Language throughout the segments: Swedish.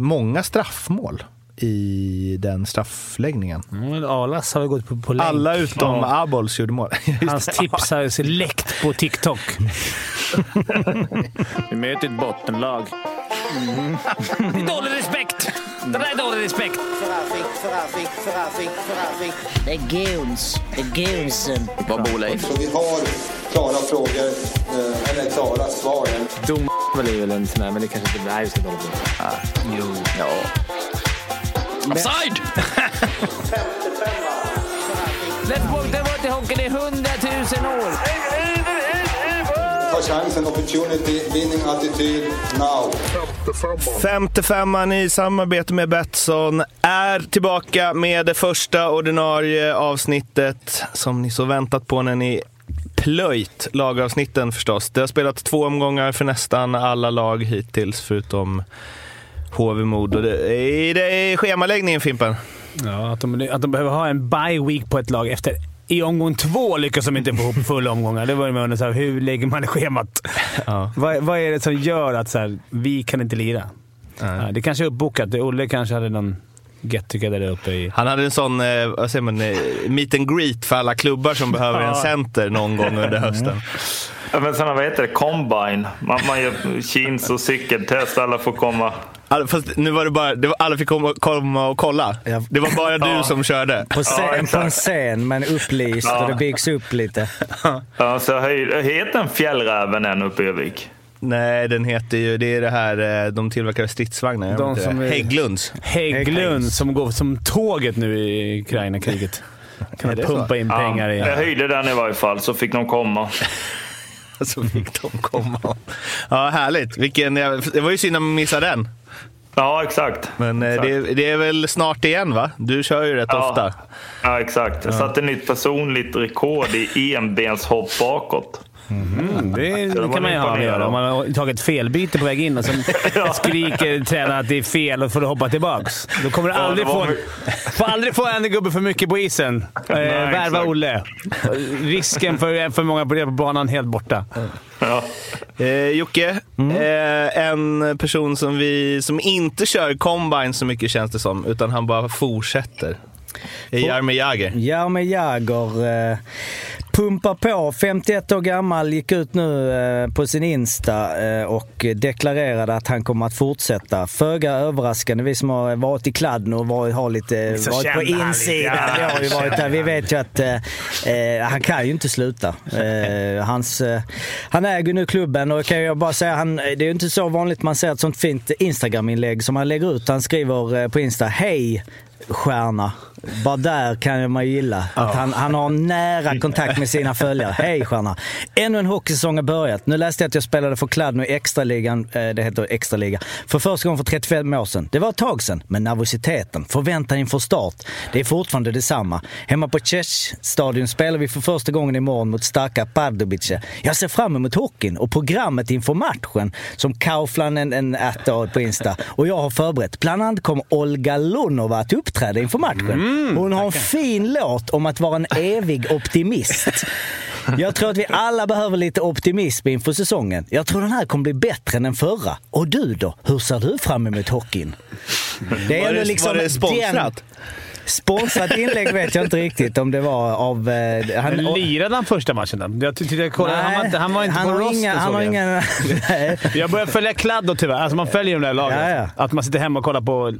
många straffmål i den straffläggningen. Mm, Alas har gått på, på länk. Alla utom Ja. Abols gjorde mål. Hans tips har ju läckt på TikTok. Vi möter ett bottenlag. Det är dålig respekt! Det där är dålig respekt. Det är goons. Det är goonsen. Vad bor Leif? Vi har klara frågor, eh, eller klara svar. Dom är väl en sån där, men det kanske inte... Inte hålla på. Ah, jo. Ja. Offside! Let's walk the water hockey i hundratusen år. Ta chansen, opportunity, winning attityd, now. Femte femman i samarbete med Betsson är tillbaka med det första ordinarie avsnittet som ni så väntat på när ni plöjt lagavsnitten förstås. Det har spelat två omgångar för nästan alla lag hittills förutom HV Modo. Det är, det schemaläggningen Fimpen. Ja, att de, att de behöver ha en bye week på ett lag efter... I omgång två lyckas de inte få ihop fulla omgångar. Det var med undrar, hur lägger man schemat? Ja. Vad, vad är det som gör att så här, vi kan inte lira? Ja, det kanske är uppbokat. Olle kanske hade någon get together där uppe i... Han hade en sån eh, vad säger man, eh, meet and greet för alla klubbar som behöver en center någon gång under hösten. Ja, men sådana, vad heter det? Combine. Man, man gör jeans och cykeltest. Alla får komma. Alla, fast nu var det bara, det var, alla fick komma, komma och kolla. Ja. Det var bara du Ja. som körde. På, scen, exakt. på en scen, men upplyst Ja. och det byggs upp lite. Ja, så höj, heter den Fjällräven än uppe i Övik? Nej, den heter ju, det är det här, eh, de tillverkar stridsvagnar. De som är- Hägglunds. Hägglund som går som tåget nu i Ukraina-kriget. Kan det pumpa så? in Ja, pengar i... jag höjde den i varje fall, så fick de komma. Så fick de komma. Ja, härligt. Vilken, det var ju synd att man missade den. Ja, exakt. Men eh, Exakt. det, det är väl snart igen va? Du kör ju rätt Ja. ofta. Ja, exakt. Jag satte nytt personligt rekord i enbenshopp bakåt. Mm, det, det kan man ju göra. Om man har tagit felbyte på väg in och sen skriker tränaren att det är fel och får du hoppa tillbaks. Då kommer du aldrig få, får aldrig få en gubbe för mycket på isen. Eh, värva. Olle. Risken för för många på banan helt borta. Ja. Eh, Jocke, Mm. eh, en person som, vi, som inte kör combine så mycket känns det som, utan han bara fortsätter. Är Jaromir Jagr. Jaromir Jagr eh, pumpar på. 51 år gammal, gick ut nu eh, på sin Insta eh, och deklarerade att han kommer att fortsätta. Föga överraskande, vi som har varit i Kladno och varit, har lite, Så varit på han lite, insidan. ja, Vi, har varit där. vi vet ju att eh, eh, han kan ju inte sluta. Eh, hans, eh, han äger nu klubben och kan jag bara säga, han, det är ju inte så vanligt man ser ett sånt fint Instagram-inlägg som han lägger ut. Han skriver på Insta, hej stjärna. Bara där kan man ju gilla. Att han, han har nära kontakt med sina följare. Hej stjärna! Ännu en hockeysäsong har börjat. Nu läste jag att jag spelade för Kladno i extraligan, eh, det heter extraliga, för första gången för 35 år sedan. Det var ett tag sedan, men nervositeten, förväntan inför start, det är fortfarande detsamma. Hemma på Czech-stadion spelar vi för första gången imorgon mot starka Pardubice. Jag ser fram emot hockeyn och programmet inför matchen som Kaufland en, äter på Insta. Och jag har förberett. Bland annat kommer Olga Lunova att uppträda inför matchen. Hon har en fin låt om att vara en evig optimist. Jag tror att vi alla behöver lite optimism inför säsongen. Jag tror den här kommer bli bättre än den förra. Och du då? Hur ser du fram emot hockeyn? Det Var ändå det, liksom var det sponsrat? Den, sponsrat inlägg vet jag inte riktigt om det var av... eh, Men lirade han första matchen då? Jag tyckte jag kollade, han, var inte, han var inte han på roster inga, Han har. Nej. Jag börjar följa Kladno tyvärr. Alltså man följer de där lagen. Ja, ja. Att man sitter hemma och kollar på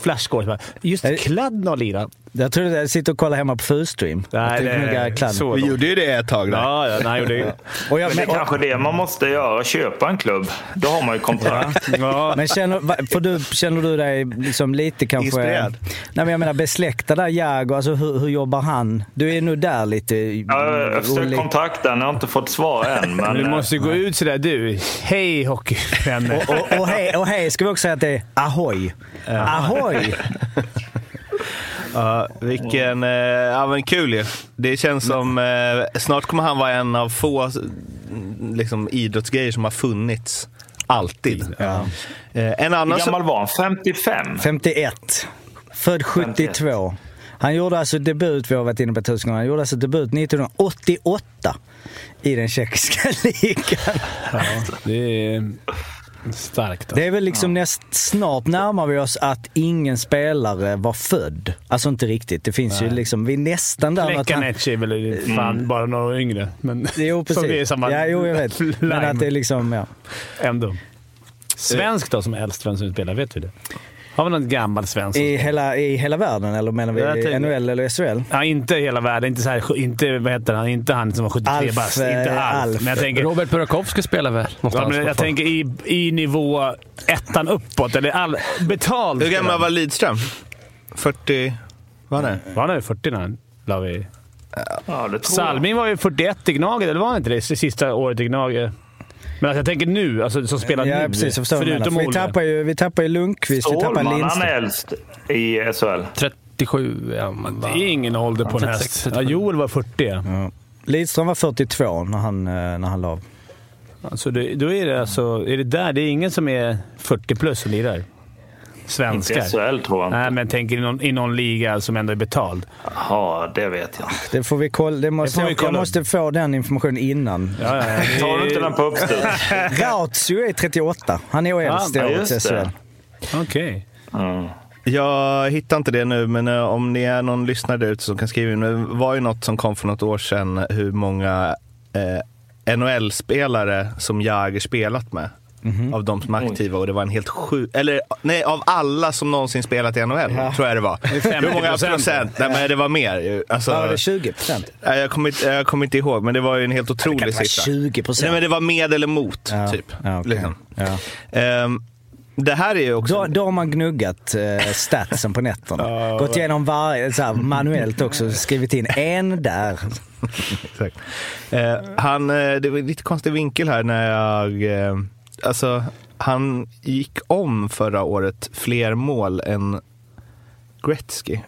flashscore. Bara, Just Nej. Kladno lirar. Jag tror jag sitter och kollar hemma på Fullstream. Nej, det är så Vi gjorde ju det ett tag där. Ja, ja, nej, ju. Och jag, Men det är kanske det man måste göra, köpa en klubb. Då har man ju kontrakt. Ja. men känner, för du, känner du dig liksom lite kanske... Inspirerad? Nej men jag menar besläktad där Jago, alltså hur, hur jobbar han? Du är nog där lite... Ja, jag har försökt kontakta den, jag har inte fått svar än. Men, Du måste ju gå ut sådär du. Hej hockeyvänner. Och, och, hej, och hej ska vi också säga att det är Ahoy. Ahoy! Ja, vilken, eh, ja men kul ju. Det känns som, eh, snart kommer han vara en av få liksom, idrottsgrejer som har funnits. Alltid. Eh, en annan Hur som, gammal var han? 55? 51. Född 72. Han gjorde alltså debut, vi har varit inne på tusen gånger, han gjorde alltså debut 1988 i den tjeckiska ligan. Ja, det är... Starkt. Det är väl liksom näst, snart närmar vi oss att ingen spelare var född. Alltså inte riktigt. Det finns ju liksom, vi är nästan där. Plekanec är väl fan bara några år yngre. Men Jo, som vi är precis. samma Ja, jo, jag vet. Men att det är liksom, ja. Ändå. Svensk då som är äldst, vem som spelar? Vet vi det? Har vi någon gammal svensk? I hela, I hela världen, eller menar vi tänkte- NHL eller SHL? Ja, inte hela världen. Inte, så här, inte, vad heter han? inte han som var 73 Alf, bast. Inte eh, Alf. Alf. Men jag tänker, Robert Burakovsky spelar väl ja, någonstans? men jag tänker i, i nivå ettan uppåt. Eller all, betald. Hur gammal var Lidström? 40... Vad var det? Var han över 40 när han la vi? Ja, Salming var ju 41 i Gnaget, eller var han inte det? Det Sista året i Gnaget. Men alltså, jag tänker nu, alltså, som spelar Ja, nu. precis. Jag förstår förutom För Vi tappar ju, vi tappar ju Lundqvist, vi jag. tappar Stålman, han Lindström. är äldst i SHL. 37 är han, va? Det är ingen ålder på en 36, häst. Ja, 37. Joel var 40. ja. Ja. Lidström var 42 när han, eh, när han la av. Alltså, det, då är det alltså... Är det där? Det är ingen som är 40 plus som lirar? Svenskar? Inte SHL tror jag Nej, inte. men tänker i någon, i någon liga som ändå är betald. Ja, det vet jag. Det får vi kolla. Det måste, Det får vi jag, kolla. jag måste få den informationen innan. Ja, ja, ja. Tar du inte den på uppstuds? Rautio är 38. Han är äldst i Ja, årets det. SHL. Okej. Mm. Jag hittar inte det nu, men eh, om ni är någon lyssnare där ute som kan skriva in. Det var ju något som kom för något år sedan, hur många eh, NHL-spelare som Jagr spelat med. Av de som är aktiva och det var en helt sjuk... Eller nej, av alla som någonsin spelat i NHL, tror jag det var. 50 Hur många procent. Nej, men det var mer. Alltså, Ja, det är 20 procent. jag, kommer inte, jag kommer inte ihåg, men det var ju en helt Det kan otrolig inte vara siffra. 20 procent. Nej, men det var med eller mot, Ja, typ. ja, okej. liksom. ja. Ehm, det här är ju också... Då, då har man gnuggat eh, statsen på nätterna. Gått igenom varje, så här, manuellt också, skrivit in en där. Exakt. Eh, han, eh, det var lite konstig vinkel här när jag... Eh, alltså, han gick om förra året fler mål än Gretzky.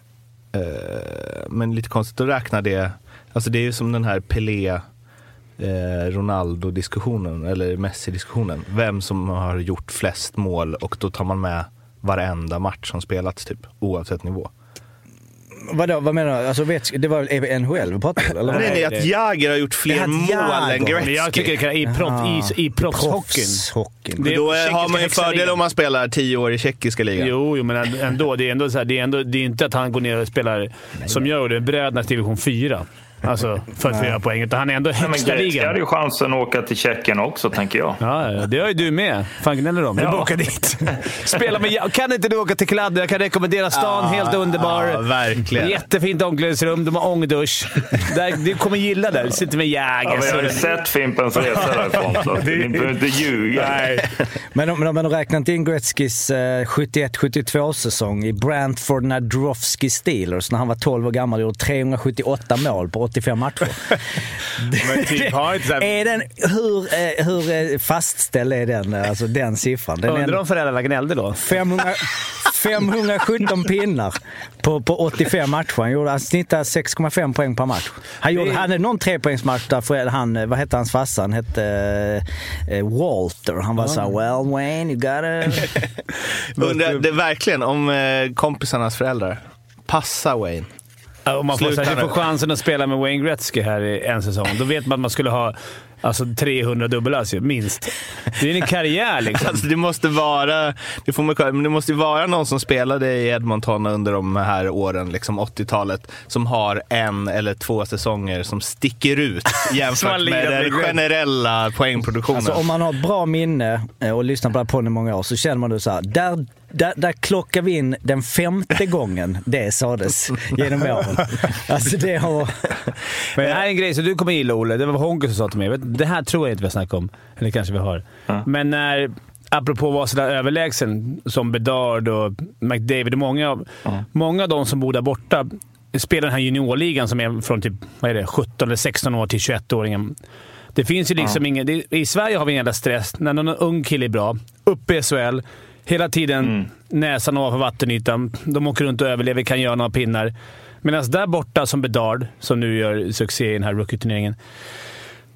Eh, men lite konstigt att räkna det. Alltså det är ju som den här Pelé-Ronaldo-diskussionen eh, eller Messi-diskussionen. Vem som har gjort flest mål och då tar man med varenda match som spelats typ, oavsett nivå. Vadå, vad menar du? Alltså, vet, det var NHL vi pratade om? Eller? Nej, nej, att Jagr har gjort fler mål än Gretzky. Men jag tycker det kan- i, proff, i, i proffshockeyn. Är Då är, har man ju en fördel om man spelar tio år i tjeckiska ligan. Jo, jo, men ändå. Det är ändå så här, det är, ändå, det är inte att han går ner och spelar som jag gjorde, brödernas division 4. Alltså, för att få göra poäng. Utan han är ändå men högsta ligan. hade ju chansen att åka till Tjeckien också, tänker jag. Ja, ja, det har ju du med. Fan gnäller de. Du Ja. ja. åka dit. Spela med, ja, kan inte du åka till Kladden? Jag kan rekommendera stan. helt underbar. Ja, verkligen. Jättefint omklädningsrum. De har ångdusch. Där, du kommer gilla det. Du sitter med Ja, Jäger. vi har ju sett Fimpens Resa därifrån, så ni behöver inte ljuga. Nej. Men de, de, de har räknat in Gretzkys eh, 71-72 säsong i Brantford Nadrowski Steelers när han var 12 år gammal och gjorde 378 mål på 85 matcher. Men typ, har inte så här, är den, hur, eh, hur eh, fastställd är den, eh, alltså den siffran? Den är undrar om föräldrarna gnällde då? 500, 517 pinnar på, på 85 matcher. Han, gjorde, han snittade 6,5 poäng per match. Han gjorde, hade någon trepoängsmatch där för han, vad hette hans farsa? Han hette eh, Walter. Han var såhär, well Wayne, you gotta... Undrar det verkligen om eh, kompisarnas föräldrar. Passa Wayne. Om man får, så här, nu. får chansen att spela med Wayne Gretzky här i en säsong, då vet man att man skulle ha alltså, 300 dubbelass ju, minst. Det är en karriär liksom. Alltså, det måste vara det får man, men det måste ju vara någon som spelade i Edmonton under de här åren, liksom 80-talet, som har en eller två säsonger som sticker ut jämfört med den generella poängproduktionen. Alltså, om man har ett bra minne eh, och lyssnat på det här podden i många år så känner man då så här, där, där, där klockar vi in den femte gången det sades genom åren. Alltså det har... Men det här är en grej som du kommer gilla Olle. Det var Honke som sa till mig. Vet Det här tror jag inte vi har snackat om. Eller kanske vi har. Men när, apropå att vara sådär överlägsen som Bedard och McDavid och många av, många av de som bor där borta spelar den här juniorligan som är från typ vad är det, 17 eller 16 år till 21-åringen. Det finns ju liksom ingen... Det, I Sverige har vi ingen jävla stress. När någon ung kille är bra, uppe i SHL, hela tiden näsan ovanför vattenytan. De åker runt och överlever, kan göra några pinnar. Medan där borta, som Bedard, som nu gör succé i den här rookie-turneringen.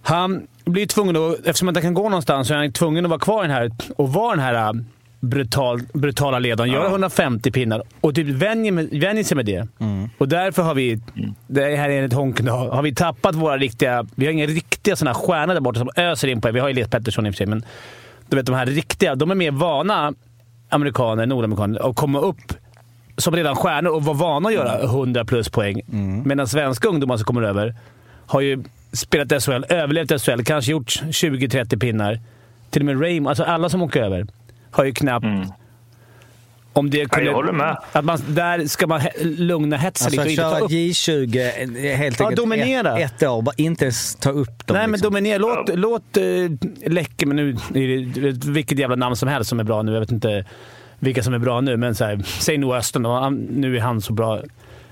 Han blir tvungen att, eftersom han inte kan gå någonstans, så är han tvungen att vara kvar i den här och vara den här äh, brutal, brutala ledaren. Göra 150 pinnar och typ vänjer, vänjer sig med det. Och därför har vi, det här är enligt Honken, har vi tappat våra riktiga... Vi har inga riktiga här stjärnor där borta som öser in på er. Vi har Elias Pettersson i och för sig, men du vet de här riktiga, de är mer vana, amerikaner, nordamerikaner, att komma upp som redan stjärnor och vara vana att göra 100 plus poäng. Medan svenska ungdomar som kommer över har ju spelat SHL, överlevt SHL, kanske gjort 20-30 pinnar. Till och med Raym, alltså alla som åker över, har ju knappt... Om det kunde, jag håller med. Att man, där ska man lugna hetsen Alltså lite och att inte ta köra upp... J20 eh, helt Ja, enkelt dominera. ett, ett år, bara inte ens ta upp dem. Nej, men liksom. dominera. Låt, låt uh, Läcke, men nu är vilket jävla namn som helst som är bra nu. Jag vet inte vilka som är bra nu, men så här, säg Noah Östen då. Han, nu är han så bra.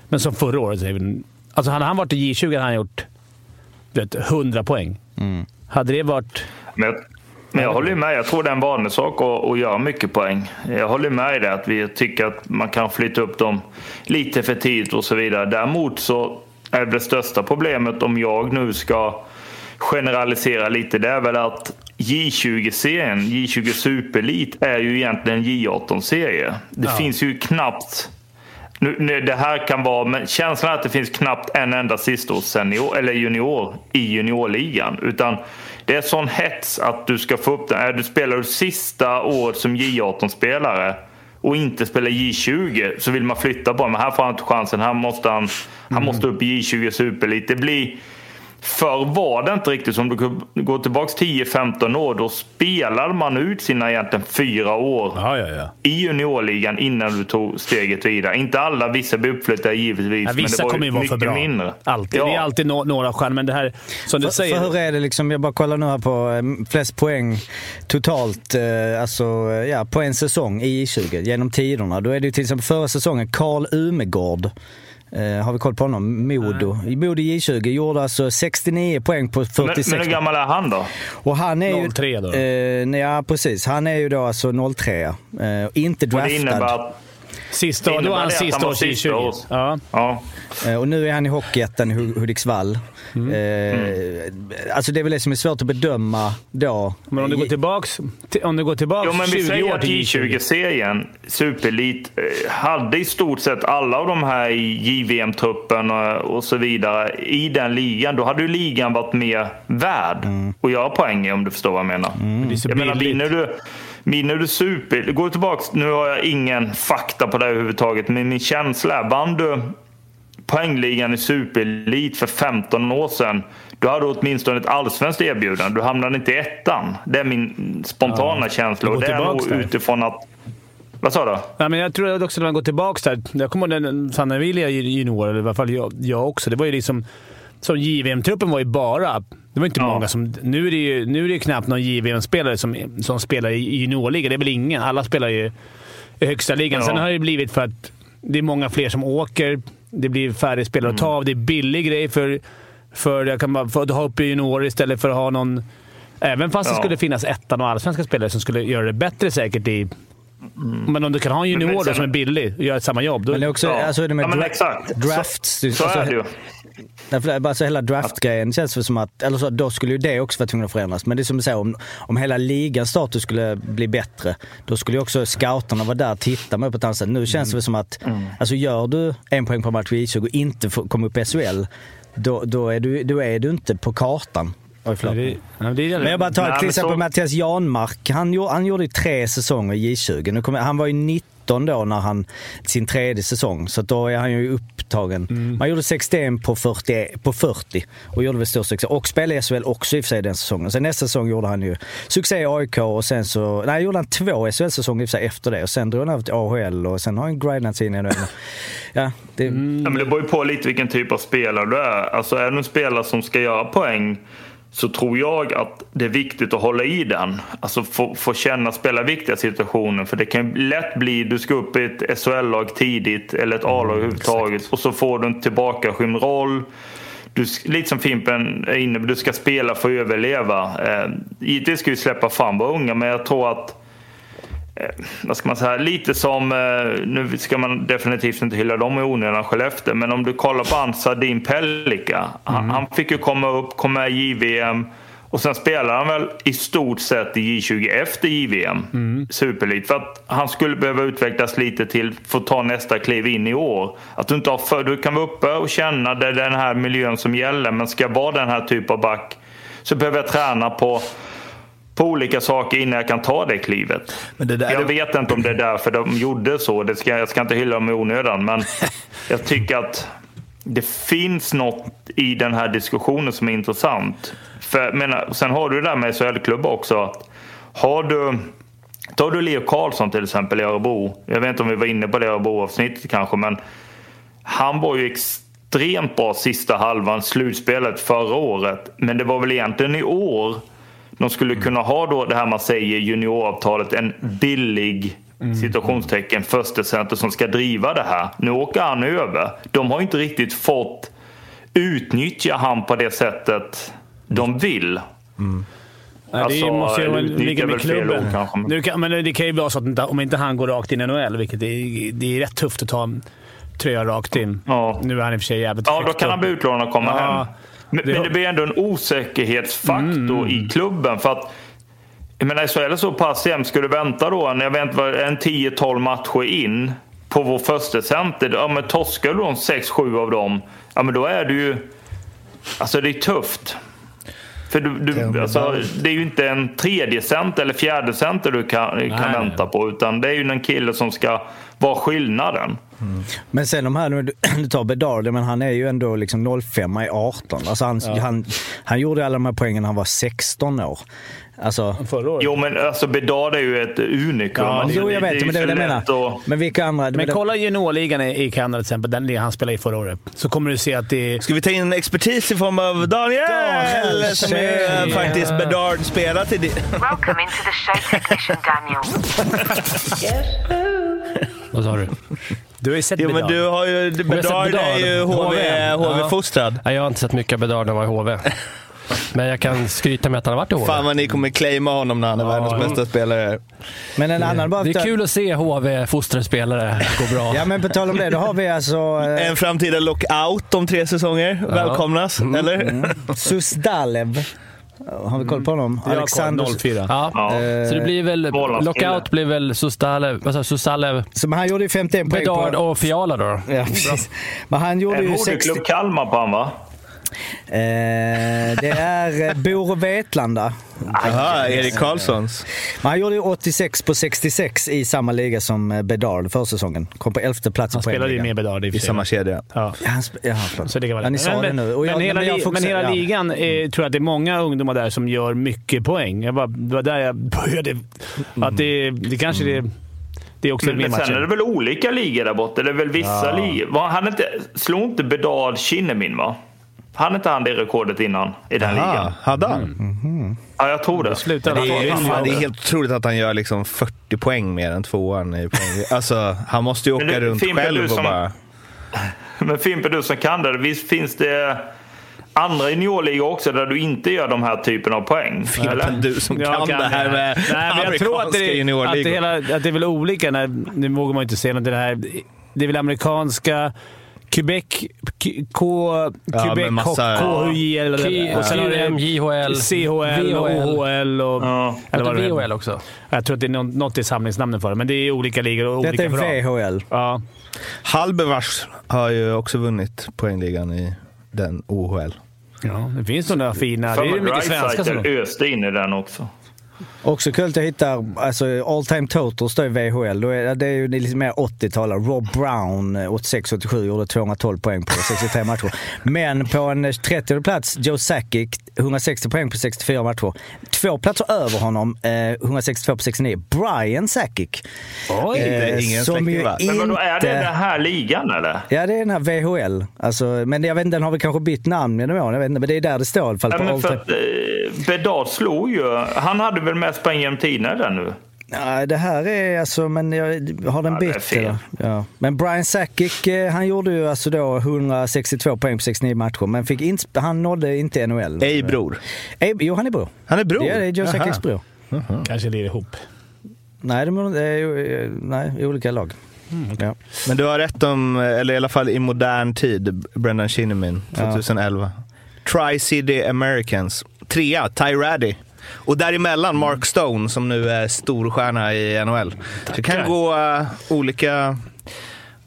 Men som förra året. säger vi. Alltså hade han varit i J20 hade han gjort du vet, 100 poäng. Hade det varit... Men jag, men jag håller med. Jag tror det är en vanesak att, att göra mycket poäng. Jag håller med i det att vi tycker att man kan flytta upp dem lite för tidigt och så vidare. Däremot så är det största problemet om jag nu ska generalisera lite. Det är väl att J20-serien, J20 Superelit, är ju egentligen en J18-serie. Det finns ju knappt nu, nu, det här kan vara, men känslan är att det finns knappt en enda sistaårssenior eller junior i juniorligan. Utan det är sån hets att du ska få upp den. Är du spelar du sista året som J18-spelare och inte spelar J20 så vill man flytta på honom. Men här får han inte chansen. Här måste han, han måste upp i J20 Superelit. Det blir... Förr var det inte riktigt som du går tillbaka 10-15 år. Då spelade man ut sina egentligen fyra år Ja, ja, ja. i juniorligan innan du tog steget vidare. Inte alla, vissa blir uppflyttade givetvis. Ja, vissa men det var kommer ju vara för bra. mindre. Alltid. Ja. Det är alltid no några stjärnor, men det här som du För, säger... för hur är det liksom, jag bara kollar nu här på eh, flest poäng totalt, eh, alltså eh, ja, på en säsong i J20 genom tiderna. Då är det ju till exempel förra säsongen Karl Umegård. Eh, har vi koll på honom? Modo. I Modo J20 gjorde alltså 69 poäng på Men, 46 men hur gammal är han då? Och han är ju... 03 då? Eh, nej, ja, precis. Han är ju då alltså 03 eh, Inte Och det draftad. innebär. Sista, det då var han sista sista J20. års. Ja. Ja. Eh, Och nu är han i Hockeyettan i Hu- Hudiksvall. Eh, Alltså det är väl det som är svårt att bedöma då. Men om du går tillbaks, till- om du går tillbaks Jo, men vi 20 säger år till J20. J20-serien, Superelit, eh, hade i stort sett alla av de här i JVM-truppen och, och så vidare i den ligan. Då hade ju ligan varit mer värd att göra poäng i om du förstår vad jag menar. Det är så Jag menar, vinner du, vinner du super... Gå tillbaks, nu har jag ingen fakta på det överhuvudtaget, men min känsla är, vann du poängligan i superelit för 15 år sedan, du hade åtminstone ett allsvenskt erbjudande. Du hamnade inte i ettan. Det är min spontana Ja, känsla. Och det är nog där. utifrån att... Vad sa du? Ja, men jag tror också när man går tillbaka där. Jag kommer ihåg när fan, när vi lirade junior, eller i alla fall jag, jag också. Det var ju liksom... Som JVM-truppen var ju bara... Det var inte Ja. många som... Nu är det ju nu är det knappt någon JVM-spelare som, som spelar i juniorligan. Det är väl ingen. Alla spelar ju i högsta ligan. Ja. Sen har det blivit för att det är många fler som åker. Det blir färre spelare att ta Mm. av. Det är billig grej för, för, jag kan bara, för att ha uppe juniorer istället för att ha någon... Även fast det Ja. skulle finnas ettan och allsvenska spelare som skulle göra det bättre säkert i... Men om du kan ha en junior Mm. Då som är billig och gör samma jobb. Då, Men det är också Ja. alltså är det med Ja, men dra- exakt. Så- drafts. Så alltså, är det ju. Därför, alltså hela draftgrejen känns väl som att, eller så, då skulle ju det också vara tvungen att förändras. Men det är som du säger, om, om hela ligans status skulle bli bättre, då skulle ju också scouterna vara där och titta med på ett annat sätt. Nu känns det väl som att, alltså gör du en poäng per match i J20 och inte komma upp i SHL, då, då, är du, då är du inte på kartan. Oj, förlåt. det, ja, det Men jag bara tar Nej, till exempel så- Mattias Janmark. Han, gjorde, han gjorde ju tre säsonger i J20. Nu kommer, han var ju 19 då när han, sin tredje säsong. Så då är han ju upptagen. Mm. Man gjorde 61 på 40, på 40 och gjorde väl stor succé. Och spelade i SHL också i och för sig den säsongen. Sen nästa säsong gjorde han ju succé i AIK och sen så, nej gjorde han två SHL-säsonger i och för sig efter det. Och sen drog han över till AHL och sen har han grindat sig in i NHL. Ja, det, Ja, men det beror ju på lite vilken typ av spelare du är. Alltså är du en spelare som ska göra poäng så tror jag att det är viktigt att hålla i den. Alltså få, få känna spela viktiga situationer. För det kan lätt bli du ska upp i ett SHL-lag tidigt eller ett A-lag överhuvudtaget och så får du en tillbakaskymd roll. Du, lite som Fimpen är inne på, du ska spela för att överleva. Eh, givetvis ska vi släppa fram våra unga men jag tror att vad ska man säga, lite som, eh, nu ska man definitivt inte hylla dem i onödan Skellefteå, men om du kollar på Ansadin Pellika. Han, han fick ju komma upp, kom med i JVM och sen spelar han väl i stort sett i J20 efter JVM, Superelit. För att han skulle behöva utvecklas lite till för att ta nästa kliv in i år. Att du inte har för, du kan vara uppe och känna det är den här miljön som gäller, men ska jag vara den här typen av back så behöver jag träna på på olika saker innan jag kan ta det klivet. Det där jag vet inte om det är därför de gjorde så. Det ska, jag ska inte hylla dem i onödan. Men jag tycker att det finns något i den här diskussionen som är intressant. För, menar, sen har du det där med SHL-klubbar också. Att har du, tar du Leo Karlsson till exempel i Örebro. Jag vet inte om vi var inne på det i Örebro-avsnittet kanske. Men han var ju extremt bra sista halvan, slutspelet förra året. Men det var väl egentligen i år de skulle kunna ha då det här man säger junioravtalet, en billig situationstecken förstecenter som ska driva det här. Nu åker han över. De har inte riktigt fått utnyttja han på det sättet de vill. Nej, det Alltså, måste ju ligga med klubben. Nu kan, men det kan ju vara så att om inte han går rakt in i NHL, vilket är, det är rätt tufft att ta en tröja rakt in. Ja. Nu är han i och för sig jävligt Ja, då kan han upp. bli utlånad och komma Ja, hem. Men det- men det blir ändå en osäkerhetsfaktor i klubben. För att, jag menar, så är det så pass jämnt. Ska du vänta då en, jag vet en 10-12 matcher in på vår första center. Ja, men torskar du de 6-7 av dem, ja men då är du ju... Alltså det är tufft. För du, du, alltså, det är ju inte en tredje center eller fjärde center du kan, kan vänta på. Utan det är ju en kille som ska vara skillnaden. Men sen de här, nu, du tar Bedard, men han är ju ändå liksom 05 i 18. Alltså han, han, han gjorde alla de här poängen när han var 16 år. Alltså, Förra året. Jo men alltså Bedard är ju ett unikum. Ja, alltså, jo, jag vet, ju men det är det jag menar. att- Men vilka andra? Men kolla juniorligan i i Kanada till exempel, den ligan han spelade i förra året. Så kommer du se att det. Ska vi ta in expertis i form av Daniel? Daniel, som är tjej. faktiskt Bedard spelar till det. Welcome into the show technician, Daniel. Vad sa du? Du har ju sett Jo, men Bedard. du har ju... sett Bedard är ju Bedard. HV, HV. HV-fostrad. Nej, jag har inte sett mycket av Bedard när han var i HV. Men jag kan skryta med att han har varit i HV. Fan vad ni kommer claima honom när han är världens bästa spelare. Men en annan bara... Det är kul att se HV-fostrarspelare gå bra. Ja men på tal om det, då har vi alltså eh, En framtida lockout om tre säsonger välkomnas, eller? Susdalev. Har vi koll på honom? Har Alexander... koll, 04. Ja. Ja. Så det blir väl... Lockout blir väl Susalev, jag, Susalev, Så, men han gjorde ju 51 poäng Bedard på... och Fiala då. Ja, precis. Men han gjorde En ju 60... moderklubb Kalmar på han va? Eh, det är eh, Bor och Vetlanda. Jaha, Erik Karlssons. Men han gjorde ju 86 på 66 i samma liga som eh, Bedard försäsongen. Kom på elfte plats Han spelade ju med Bedard i I samma kedja. Ja. Ja, han ja, förlåt. Så det kan vara ja, ni sa men, det nu. Jag- men hela, men men ja. ligan eh, tror jag att det är många ungdomar där som gör mycket poäng. Jag bara, det var där jag började. Att det, det kanske det, det är också Men, men sen är det väl olika ligor där borta? Det är väl vissa ligor? Var han inte, slog inte Bedard Kinnemin va? Han inte han det rekordet innan i den Aha, ligan? hade han? Ja, jag tror det. Sluta Det är, han- det är helt otroligt att han gör liksom 40 poäng mer än tvåan i poäng. Alltså, han måste ju åka det- runt Fimpen, själv du och som- bara... Men Fimpen, du som kan det. Visst finns det andra juniorligor också där du inte gör de här typen av poäng? Fimpen, du som Jag kan, det här med Nej, men jag tror att det, är, att, det hela, att det är väl olika. När, nu vågar man ju inte säga något. Det, här, det är väl amerikanska, Quebec, K, K Ja, Quebec, massa- KHJL K- och sen har KM, det JHL, CHL. OHL. Och, Ja. eller det är. VHL också. Jag tror att det är något, i samlingsnamnen för det, men det är olika ligor och Detta olika är bra. VHL. Ja. Halbevars har ju också vunnit poängligan i den OHL. ja, det finns några fina. Det är mycket svenska som... Öste in i den också. Också kul att jag hittar alltså, all time totals i VHL. Då är, det är ju lite mer 80-tal. Rob Brown, eh, 86-87, gjorde 212 poäng på 63 matcher. Men på en 30 plats, Joe Sakic, 160 poäng på 64 matcher. Två platser över honom, eh, 162 på 69. Brian Sakic. Oj! det- ingen som släkting, ju va? Men vadå, är det inte- den här ligan eller? Ja, det är den här VHL. Alltså, men jag vet inte, den har väl kanske bytt namn genom åren. Jag vet inte, men det är där det står i alla fall. Ja, för eh, Bedard slog ju. Han hade väl mest poäng genom tiderna där nu? Nej, det här är alltså, men jag har den Ja, eller? Ja. Men Brian Sakic, eh, han gjorde ju alltså då 162 poäng på 69 matcher, men fick inte, han nådde inte NHL. Ej bror. Ej, jo, han är bror. Han är bror? Ja, det är Joe. Sakics bror. Kanske lir ihop. Nej, de är, eh, nej, i olika lag. Mm, ja. Men du har rätt om, eller i alla fall i modern tid, Brendan Shinnimin, 2011. Tri-City Americans. Trea, Ty Raddy. Och däremellan Mark Stone som nu är storstjärna i NHL. Så det kan gå eh, olika,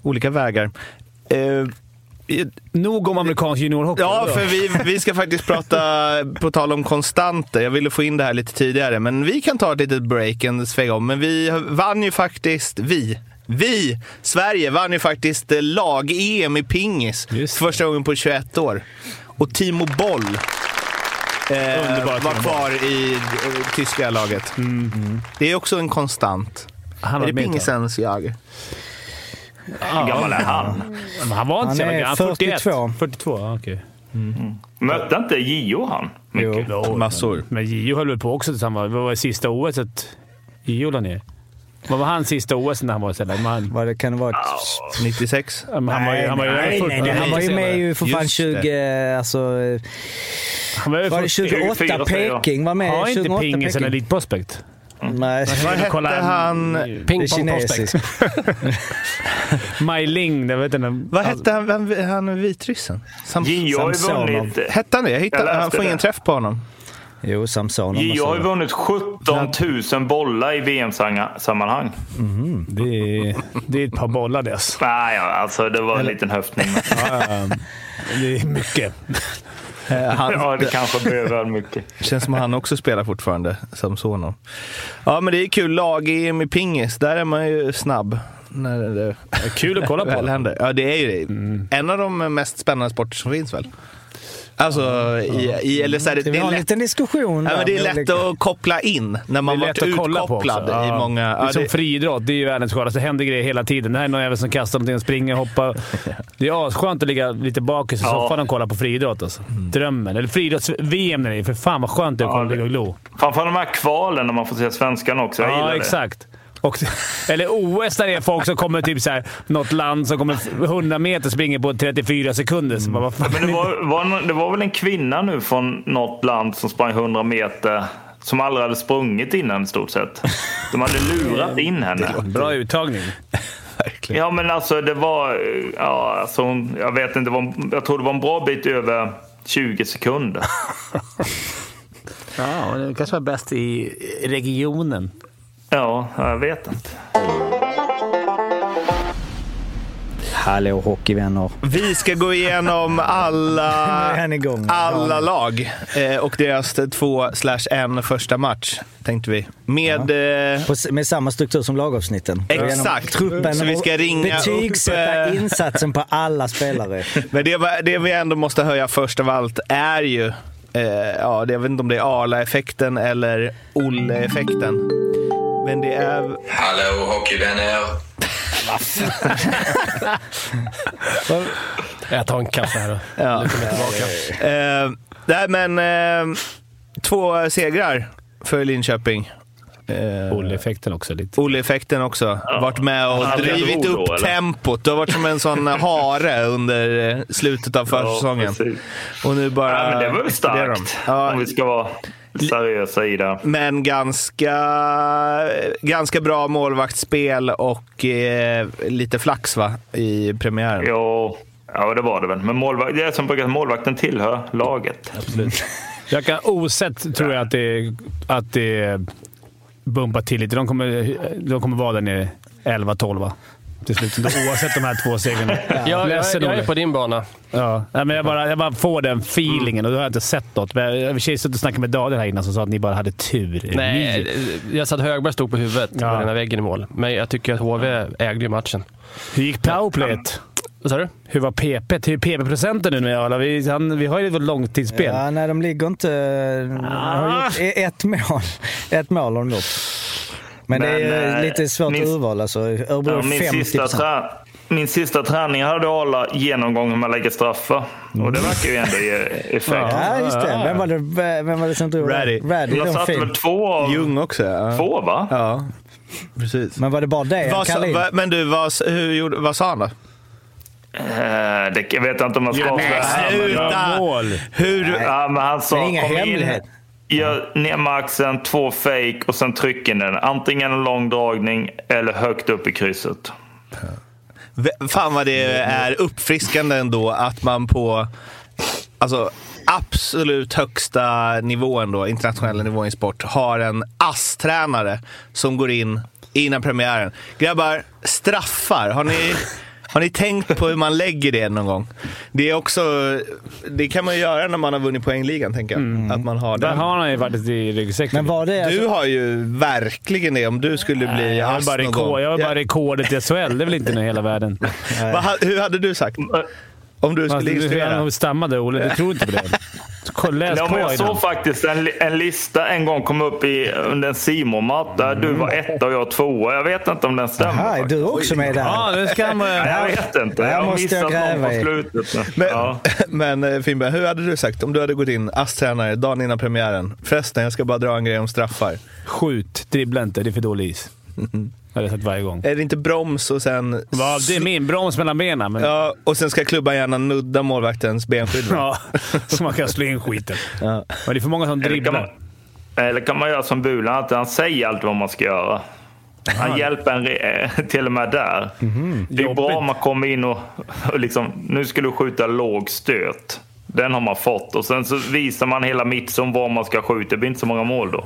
olika vägar. Eh, Nog om amerikansk juniorhockey. Ja, för vi, vi ska faktiskt prata, på tal om konstanter, jag ville få in det här lite tidigare, men vi kan ta ett litet break en sväng om. Men vi vann ju faktiskt, vi, vi, Sverige vann ju faktiskt eh, lag-EM i pingis första gången på 21 år. Och Timo Boll eh, var kvar i eh, tyska laget. Det är också en konstant. Han är var det pingisens jag? Hur gammal är han? Men Han var inte Han så jävla är gammal. 41. 42. 42, ja, okej. Mötte inte Gio han? Mycket. Jo, Massor. Men Gio höll väl på också tillsammans. Vad var det sista OS Gio la ner? Vad var hans sista OS när han var istället? Man, Vad det kan det vara? 96? han var ju, han var ju nej, nej, nej, han var ju med ju för fan Just 20... Alltså, Han var var det 40. 28 24, säger jag. Peking? Var med Har inte 28 pingis en Peking? elitprospect? Nej, Vad hette han? det Ping är pong prospect. Maj Ling, jag vet inte. Vad hette han, han, han vitryssen? Sam, ju Samsonov. vunnit... Hette han det? Jag hittade, han får det. ingen träff på honom. Jo, Samsonov. Gio har ju vunnit 17 000 bollar i VM-sammanhang. Det är, det är ett par bollar det. Alltså. Nej, ja, alltså det var en liten höftning. Det är mycket. Eh, Han, Ja, det kanske väl mycket. känns som att han också spelar fortfarande, Samsonov. Ja, men det är kul. Lag-EM i pingis, där är man ju snabb. När det Kul att kolla på. händer. Ja, det är ju det. Mm. En av de mest spännande sporter som finns väl? Alltså, i, i, eller så här, det, vi det, ha är en liten diskussion ja, men det är lätt olika- att koppla in när man varit utkopplad i Ja. många... Det är Ja, som det, friidrott. Det är ju världens skönaste. Det händer grejer hela tiden. Det här är någon jävel som kastar någonting och springer och hoppar. Det är asskönt att ligga lite bakis i Ja. soffan och kolla på friidrott. Alltså. Mm. Drömmen. Eller friidrotts-VM när det är. För fan vad skönt det är att Ja, kolla det- ligga och glo. Framförallt de här kvalen när man får se svenskarna också. Jag Ja, det. Och, eller OS där det är folk som kommer typ så här, något land som kommer 100 meter springer på 34 sekunder. Så bara, vad fan? Men det var, var, det var väl en kvinna nu från något land som sprang 100 meter som aldrig hade sprungit innan i stort sett. De hade lurat in henne. Bra uttagning. verkligen. Ja men alltså det var, ja alltså jag vet inte, det var, jag tror det var en bra bit över 20 sekunder. Ja, det kanske var bäst i regionen. Ja, jag vet inte. Hallå hockeyvänner. Vi ska gå igenom alla, alla lag eh, och deras två slash en första match, tänkte vi. Med... Eh, På, s- med samma struktur som lagavsnitten. Exakt. Truppen Så vi ska ringa betygsätta upp, eh, insatsen på alla spelare. Men det, det vi ändå måste höja först av allt är ju, eh, ja, det- jag vet inte om det är Arla-effekten eller Olle-effekten. Men det är... Hallå hockeyvänner! Jag tar en kaffe här då. Ja. Tillbaka. Eh, nej, men eh, två segrar för Linköping. Eh, Olle-effekten också lite. Olle-effekten också. Varit med och drivit då, upp eller? tempot. Du har varit som en sån hare under eh, slutet av försäsongen. precis. och nu bara... Ja, men det var väl de. starkt. Ja, Om vi ska vara seriösa i det. men ganska, ganska bra målvaktsspel och eh, lite flax va, i premiären. Jo, ja det var det väl. Men målvakt, det är som brukar målvakten tillhör laget. Jag kan osett tror jag att det, att det bumpar till lite. De kommer, de kommer vara där nere 11-12 va? Till slut. Oavsett de här två segrarna. Jag, jag, Ledsen, jag är på din bana. Ja, Nej, men jag, bara, jag bara får den feelingen och då har jag inte sett något. Men jag jag har suttit och snackat med Daniel här innan som sa att ni bara hade tur. Nej, Ni, jag sa att Högberg stod på huvudet Ja. på den här väggen i mål. Men jag tycker att HV ägde ju matchen. hur gick powerplayet? Vad sa du? Hur var PP? Hur är PP-procenten nu med Arla? Vi, han, vi har ju ett långtidsspel. Ja, nej, de ligger inte... De har gjort e- ett mål. Ett mål har de gjort. Men, det är Men, eh, lite svårt min- urval. Alltså. Örebro Ja, är min, 50 sista trä, min sista träning hade Arla genomgång hur man lägger straffar. Och det verkar ju ändå ge effekt. Ja, just det. Vem var det, vem var det som drog Raddy. Raddy Jag var satte väl två av Ljung också. Ja. två va? Ja, precis. Men var det bara det? Vad va, men du, vad, hur, gjorde- vad sa han då? Eh, det, jag vet inte om jag ska avslöja men- sluta! Hur, Ja, men han sa Men inga kom jag ner med axeln, två fake och sen trycker ni den. Antingen en lång dragning eller högt upp i krysset. Fan vad det är uppfriskande ändå att man på alltså, absolut högsta nivån då, internationella nivån i sport, har en ASS-tränare som går in innan premiären. Grabbar, straffar. Har ni, har ni tänkt på hur man lägger det någon gång? Det är också, det kan man ju göra när man har vunnit poängligan, tänker jag. Att man har Där den. har han ju faktiskt i ryggsäcken. Men var det... alltså- Du har ju verkligen det om du skulle bli jag har ass bara, någon rekord, gång. jag har bara rekordet i SHL. Det är väl inte i hela världen. Vad Hur hade du sagt? Om du Alltså, skulle du illustrera? redan stammade Olle. Du tror inte på det? Läs Ja, på jag såg faktiskt en, en lista en gång kom upp i, under en simon matt där du var etta och jag tvåa. Jag vet inte om den stämmer. Aha, du också med där? Ja, det ska man... Nej, jag vet inte. Jag har måste jag missat någon på slutet. Men, Ja. men eh, Finnberg, hur hade du sagt om du hade gått in ASS-tränare dagen innan premiären? Förresten, jag ska bara dra en grej om straffar. Skjut, dribbla inte. Det är för dålig is. Har jag sagt varje gång. Är det inte broms och sen... Va, det är min broms mellan benen. Men... Ja, och sen ska klubban gärna nudda målvaktens benskydd. Ja, så man kan slå in skiten. Ja. Men det är för många som Eller kan, dribblar. man, eller kan man göra som Bulan, att han säger alltid vad man ska göra. Han hjälper en re- till och med där. Det är bra om man kommer in och, och liksom, nu ska du skjuta låg stöt. Den har man fått och sen så visar man hela mittzon var man ska skjuta. Det blir inte så många mål då.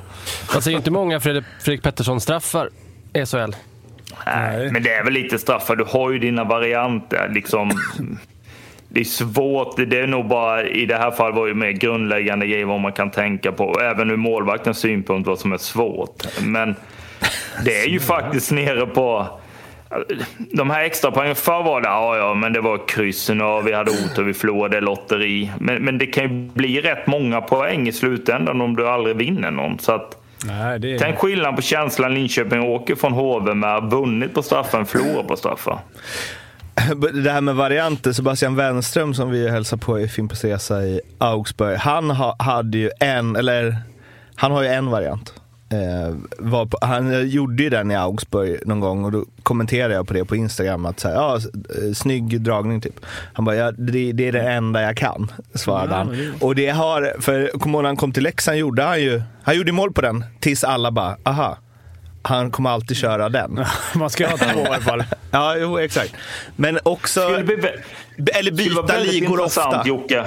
Man ser ju inte många Fredrik, Fredrik Pettersson-straffar SHL. Nej, men det är väl lite straffar. Du har ju dina varianter. Liksom, det är svårt. Det är nog bara i det här fallet var ju mer grundläggande grejer vad man kan tänka på. Även ur målvaktens synpunkt vad som är svårt. Men det är ju faktiskt nere på de här extra poängen Förr var det ja, ja, men det var kryssen och vi hade otur, vi förlorade lotteri. Men, men det kan ju bli rätt många poäng i slutändan om du aldrig vinner någon. Så att, Nej, det är... Tänk skillnad på känslan Linköping åker från HV med vunnit på straffar än förlorat på straffar. Det här med varianter, Sebastian Wenström som vi hälsar på i Fimpens Resa i Augsburg. Han ha, hade ju en, eller han har ju en variant. Eh, var på, han gjorde ju den i Augsburg någon gång och då kommenterade jag på det på Instagram att så här, eh, snygg dragning typ. Han bara, ja, det, det är det enda jag kan, svarade Ja, han. det- Och det har, för kommer när han kom till Leksand gjorde han ju, han gjorde mål på den tills alla bara, aha, han kommer alltid köra den. Man ska ha två i alla fall. Ja, jo exakt. Men också, eller byta ligor ofta. Jocke.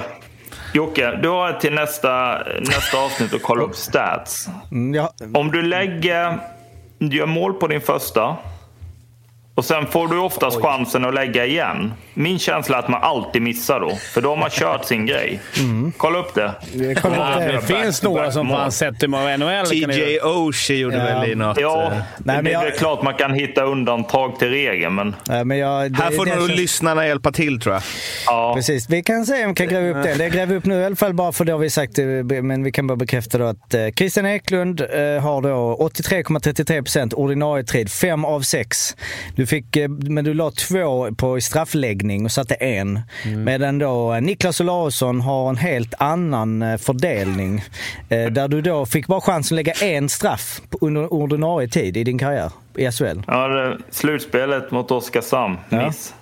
Jocke, du har till nästa, nästa avsnitt att kolla upp stats. Mm, Om du lägger, du gör mål på din första och sen får du oftast chansen att lägga igen. Min känsla är att man alltid missar då, för då har man kört sin grej. Kolla upp det. det kommer Ja, inte... det finns några som fan sett hur många NHL TJ. Oshie gjorde Ja. väl i något... Ja, eh, Nej, men det är jag- väl klart man kan hitta undantag till regeln, men Nej, men jag, det, Här får det nog känns- lyssnarna hjälpa till tror jag. ja. Precis, vi kan se om vi kan gräva upp det. Det gräver vi upp nu i alla fall bara för det har vi sagt, eh, men vi kan bara bekräfta då att eh, Christian Eklund har då 83,33% ordinarie tid, 5 av 6. Du fick, eh, men du la två på straffläggning och satte en. Medan då eh, Niklas Olausson har en helt annan eh, fördelning. Där du då fick bara chansen att lägga en straff på- under ordinarie tid i din karriär i SHL. ja det, slutspelet mot Oskarshamn, Ja. miss.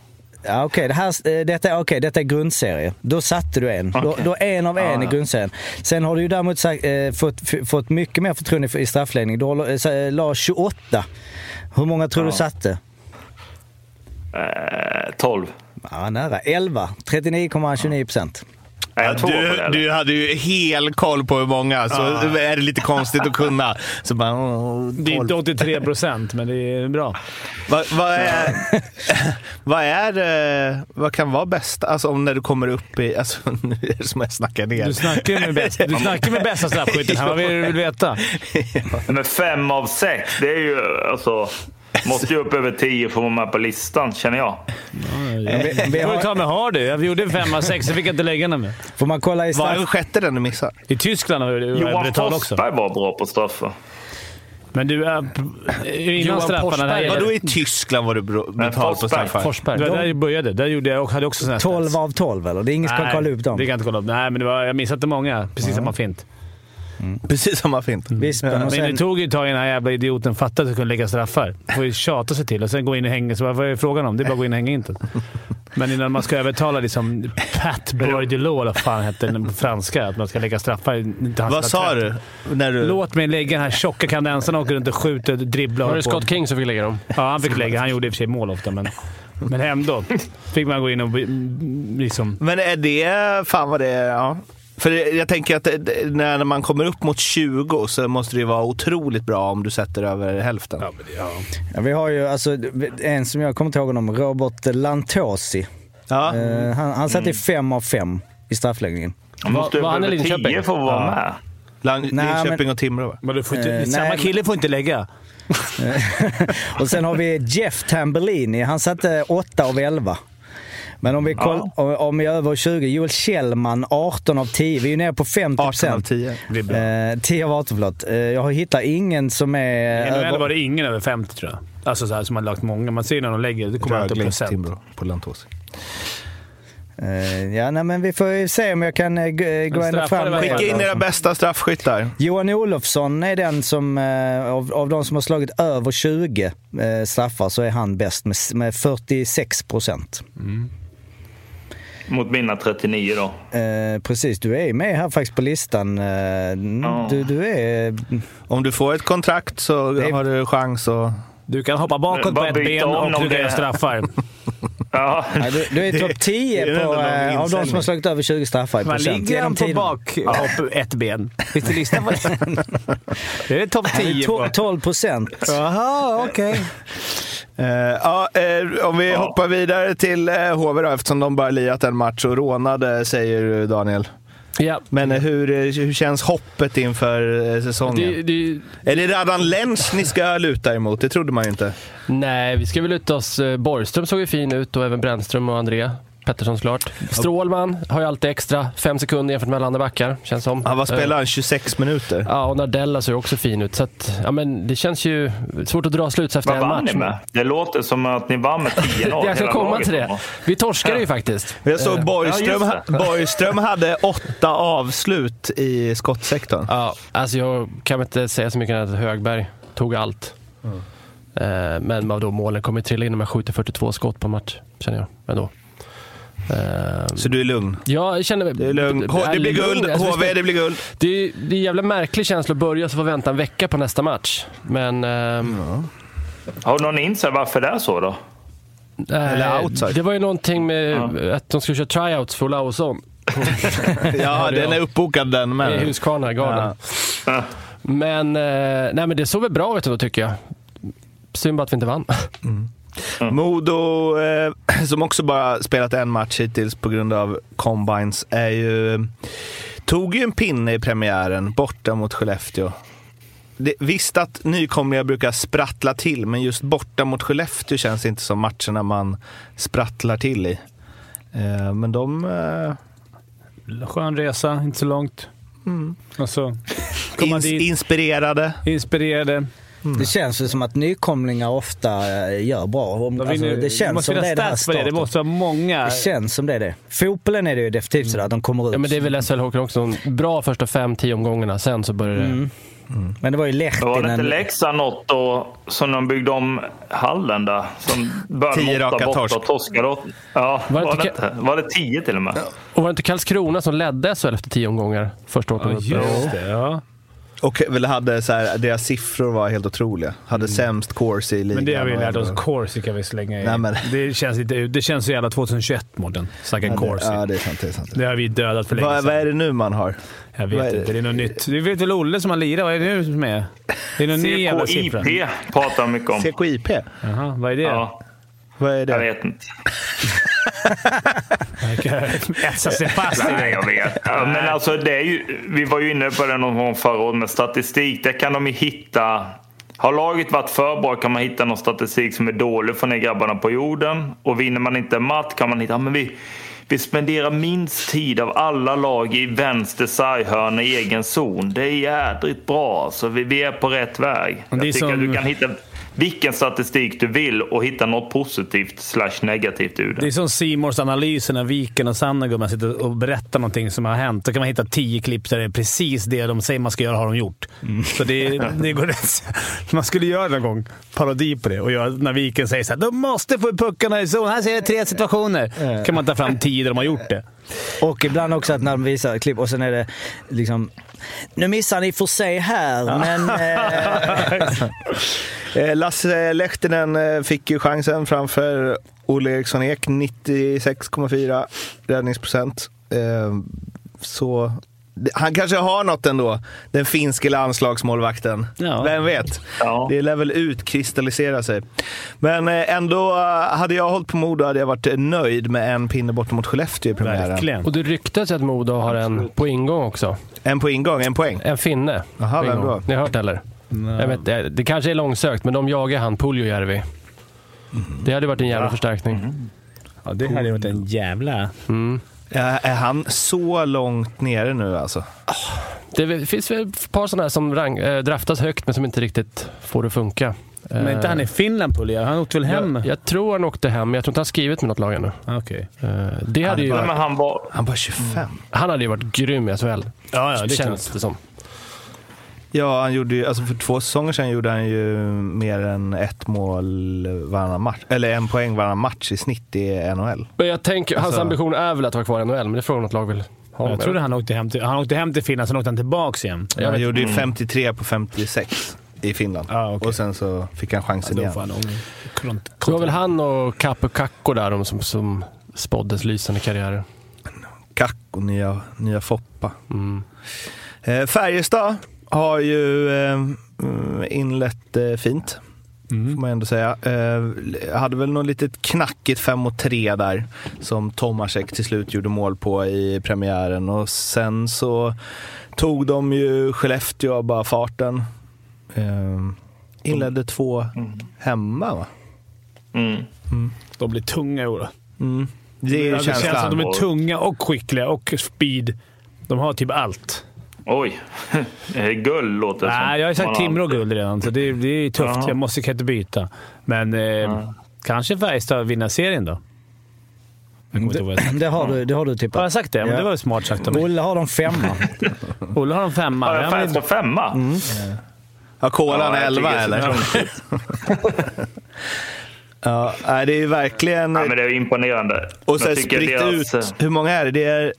Ja, Okej, det här, eh, detta, okay, detta är grundserie. Då satte du en. Då, Okej. då en av en Ja, i grundserien. Sen har du ju däremot sagt, eh, fått, fått mycket mer förtroende för- i straffläggning. Du har, eh, la 28. Hur många tror du Ja. satte? Eh, 12. Ja, nära. 11. 39,29 procent. Det, Du, du hade ju hel koll på hur många, så Ja. är det lite konstigt att kunna. Så bara, åh, Det är inte 83 procent, men det är bra. vad, vad, är, vad är eh, vad kan vara bäst? Alltså om när du kommer upp i... Alltså, nu är det som jag snackar ner. Du snackar med, bäst, du snackar med bästa straffskytten här. Vad vill du veta? Men fem av sex, det är ju alltså... Måste ju upp över tio för att vara med på listan, känner jag. Vi, vi Det får du ta med har du. Jag gjorde fem av sex, så fick jag inte lägga den med. får man kolla i Vad är straff... den sjätte den du missar? I Tyskland har du Johan brutal också. Forsberg var bra på straffar. Men du, äh, innan Johan straffarna... Forsberg. Där, Vadå i Tyskland var du brutal på Forsberg. straffar? Forsberg. det var där jag började. Där gjorde jag, och hade också sådana här 12 stats. av 12 eller? Det är ingen som kan kolla upp dem. det kan jag inte kolla upp. Nej, men det var, jag missade många. Precis samma fint. Precis samma fint. Vispen och Men det sen... tog ju ett tag innan den här jävla idioten fattade att jag kunde lägga straffar. Det får ju tjata sig till och sen gå in och hänga. Så vad är frågan om? Det är bara att gå in och hänga inte. Men innan man ska övertala liksom Pat Bordelot, eller vad fan hette den på franska, att man ska lägga straffar. Vad sa du? När du... Låt mig lägga den här tjocka kanadensaren och åker runt och skjuter, dribblar Var och det håller på. Scott King som fick lägga dem? Ja, han fick lägga. Han gjorde i och för sig mål ofta, men, men ändå fick man gå in och liksom... Men är det... Fan vad det är... Ja. För jag tänker att när man kommer upp mot 20 så måste det ju vara otroligt bra om du sätter över hälften. Ja, men det- ja. Ja, vi har ju alltså, en som jag kommer inte ihåg honom, Robert Lantosi. Ja. Eh, han, han satte fem av fem i straffläggningen. Man måste var han i Linköping? 10 för att vara Ja. med. Lan- Nej, Linköping och Timrå va? Men du får inte, Eh, samma nej, kille får inte lägga. Och sen har vi Jeff Tambellini, han satte 8 av 11. Men om vi, koll, om, om vi är över 20, Joel Kjellman 18 av 10. Vi är nere på 50 18 av 10. Det är bra. Eh, 10 av 18 förlåt. Eh, jag har hittat ingen som är... I NHL över- var det ingen över 50 tror jag. Alltså så här, som har lagt många. Man ser när de lägger, det kommer alltid procent. Timrå på Lantosi. Eh, ja, nej, men vi får ju se om jag kan uh, grinda straffar fram. Skicka in era bästa straffskyttar. Johan Olofsson är den som, eh, av, av de som har slagit över 20 eh, straffar, så är han bäst med, med 46 procent. Mot mina 39 då. Eh, precis, du är med här faktiskt på listan. Eh, Ja. du, du är... Om du får ett kontrakt så Det har du chans att... Du kan hoppa bakåt på ett ben om och du det- straffar. Ja. Ja, du, du är topp det 10 är ändå på, någon eh, av de som har slagit över 20 straffar i Man procent ligger genom han på tiderna. bakhopp ett ben? Finns det lista på det? Det är topp 10 på. To- 12 procent. Jaha, okej. Eh, ja, eh, om vi hoppar vidare till uh, HV då, eftersom de bara lirat en match och rånade, säger du, Daniel. Ja. Men eh, hur, eh, hur känns hoppet inför eh, säsongen? Det, det, Är det Radan Lenz ni ska luta emot? Det trodde man ju inte. nej, vi ska väl luta oss. Borgström såg ju fin ut och även Brännström och André. Pettersson såklart. Strålman har ju alltid extra fem sekunder jämfört med alla andra backar, känns som. Han var Eh, spelade han 26 minuter. Ja, och Nardella ser också fin ut. Så att, ja, men det känns ju svårt att dra sluts efter Vad en vann match. ni med? Det låter som att ni vann med 10-0. Jag ska komma till det. Vi torskade ju faktiskt. Jag såg Eh, Borgström, ja. Borgström hade åtta avslut i skottsektorn. Ja, alltså jag kan inte säga så mycket än att Högberg tog allt. Eh, Men vadå, målen kommer trilla in om jag skjuter 42 skott på en match, känner jag ändå. Eh, Så du är lugn? Ja, jag känner mig... Det är lugn. H- det blir guld. Alltså, HV, det blir guld. Det är, det är en jävla märklig känsla att börja så få vänta en vecka på nästa match. Men... ehm, Har någon insett varför det är så då? eh, Eller outside. Det var ju någonting med att de skulle köra tryouts för Olausson Ja, den är uppbokad den i med. Huskvarna Garden. Ja. Men, eh, nej, men det såg väl bra ut ändå tycker jag. Synd bara att vi inte vann. Modo, eh, som också bara spelat en match hittills på grund av combines, är ju, tog ju en pinne i premiären borta mot Skellefteå. Det, visst att nykomlingar brukar sprattla till, men just borta mot Skellefteå känns inte som matcherna man sprattlar till i. Eh, men de... Eh, Skön resa, inte så långt. Och så komma ins, dit, inspirerade. inspirerade. Det känns ju som att nykomlingar ofta eh, gör bra. Om, De alltså, det känns måste som det är det här det. Måste vara många. Det känns som det är det. Fotbollen är det ju definitivt sådär, de kommer ut. Ja, men det är väl SHL Hockey också. Bra första fem, tio omgångarna. Sen så börjar det... Men det var ju Var det inte Lehtinen. Leksand något då, som de byggde om hallen där? Som började Tio raka torsk. och torskade åt- Ja, Var det var det, inte- inte? var det tio till och med? Och var det inte Karlskrona som ledde SHL efter tio omgångar? Första året Ja, just det. Ja. Och väl hade så här, deras siffror var helt otroliga. Hade sämst course i ligan. Men det har vi lärt oss. Corsi kan vi slänga i. Nej, men- Det, känns lite, det känns så jävla 2021, Mårten. Snacka Ja, det, Corsi. ja, det är sant. Det är sant. Det har vi dödat för länge Vad, vad är sedan. det nu man har? Jag är vet det? inte. Det är något nytt. Du vet väl Olle som har lirat? Vad är det nu som är? Det är någon ny jävla siffra. CKIP pratar mycket om. CKIP? Jaha, vad är det? Ja, Vad är det? jag vet inte. Etsa sig fast i Nej, det. jag vet. Ja, men alltså, det är ju, vi var ju inne på det någon gång förra året med statistik. Där kan de ju hitta... Har laget varit för bra kan man hitta någon statistik som är dålig för ner grabbarna på jorden. Och vinner man inte en match kan man hitta... Men vi, vi spenderar minst tid av alla lag i vänster sarghörna i egen zon. Det är jädrigt bra. Så vi, vi är på rätt väg. Jag tycker som- att du kan hitta vilken statistik du vill och hitta något positivt slash negativt ur Det det. är som Simors analyser när Viken och Sannegumman sitter och berättar någonting som har hänt. Då kan man hitta tio klipp där det är precis det de säger man ska göra har de gjort. Så det, det går. Man skulle göra någon gång parodi på det och göra när Viken säger så här, de måste få puckarna i zon. Här ser jag tre situationer. kan man ta fram tio där de har gjort det. Och ibland också att när de visar klipp och sen är det liksom... Nu missar ni för sig här, men... Eh, Eh, Lasse Lehtinen eh, fick ju chansen framför Olle Eriksson Ek, 96,4 räddningsprocent. Eh, Så Han kanske har något ändå, den finske landslagsmålvakten. Ja. Vem vet? Ja. Det lär väl utkristallisera sig. Men eh, ändå, eh, hade jag hållit på Modo hade jag varit nöjd med en pinne bort mot Skellefteå i premiären. Verkligen. Och det ryktas att Modo har en på ingång också. En på ingång, en poäng. En finne. Jaha, vem då? Ni har hört eller? Jag vet, det, kanske är långsökt, men de jagar han Puljujärvi. Det hade varit en jävla förstärkning. Ja, det hade varit en jävla... Mm. Ja, är han så långt nere nu alltså? Det finns väl ett par sådana här som rang, äh, draftas högt men som inte riktigt får det att funka. Men inte han i Finland Pulja? Han åkte väl hem? Jag, jag tror han åkte hem, men jag tror inte han skrivit med något lag ännu. Okej. Eh, det hade ju, Nej, men han var... Han var 25. han hade ju varit grym i SHL. Ja, ja, det känns klart. det som. Ja, han gjorde ju, alltså för två säsonger sedan gjorde han ju mer än ett mål varannan match. Eller en poäng varannan match i snitt i NHL. Men jag tänker, hans Alltså- ambition är väl att vara kvar i NHL, men det är frågan om något lag vill ha Jag trodde han åkte hem till, han åkte hem till Finland, sen åkte han tillbaks igen. Jag han vet- gjorde ju 53 på 56 i Finland. Ah, okej. Och sen så fick han chansen Då igen. han Det var väl han och Capo Kakko där de som, som spåddes lysande karriärer. Kakko, nya, nya Foppa. Mm. Eh, Färjestad har ju eh, mm, inlett eh, fint. Får man ändå säga. Eh, hade väl något litet knackigt 5 mot 3 där som Tomasek till slut gjorde mål på i premiären. Och sen så tog de ju Skellefteå av bara farten. Eh, inledde två hemma va? Mm. De blir tunga i år. Mm. Det är ju det känns som känslan. att de är tunga och skickliga och speed. De har typ allt. Oj. Eh, Gull låter det som. Nej, jag har sagt Man Timrå och guld redan, så det, det är tufft. Jaha. Jag måste kan inte byta. Men eh, kanske Färjestad vinner serien då. Sa. Det har du, det har du tippat. Har jag sagt det? Men Ja. det var smart sagt av mig. Olle har de femma. Olle har en femma. Har Ja, jag men- Färjestad femma? Har Kolan Ja, jag 11 tycker det är så eller? Ja, nej, det är ju verkligen... Ja, men det är imponerande. Och tycker spritt deras, ut. Hur många är det? Det är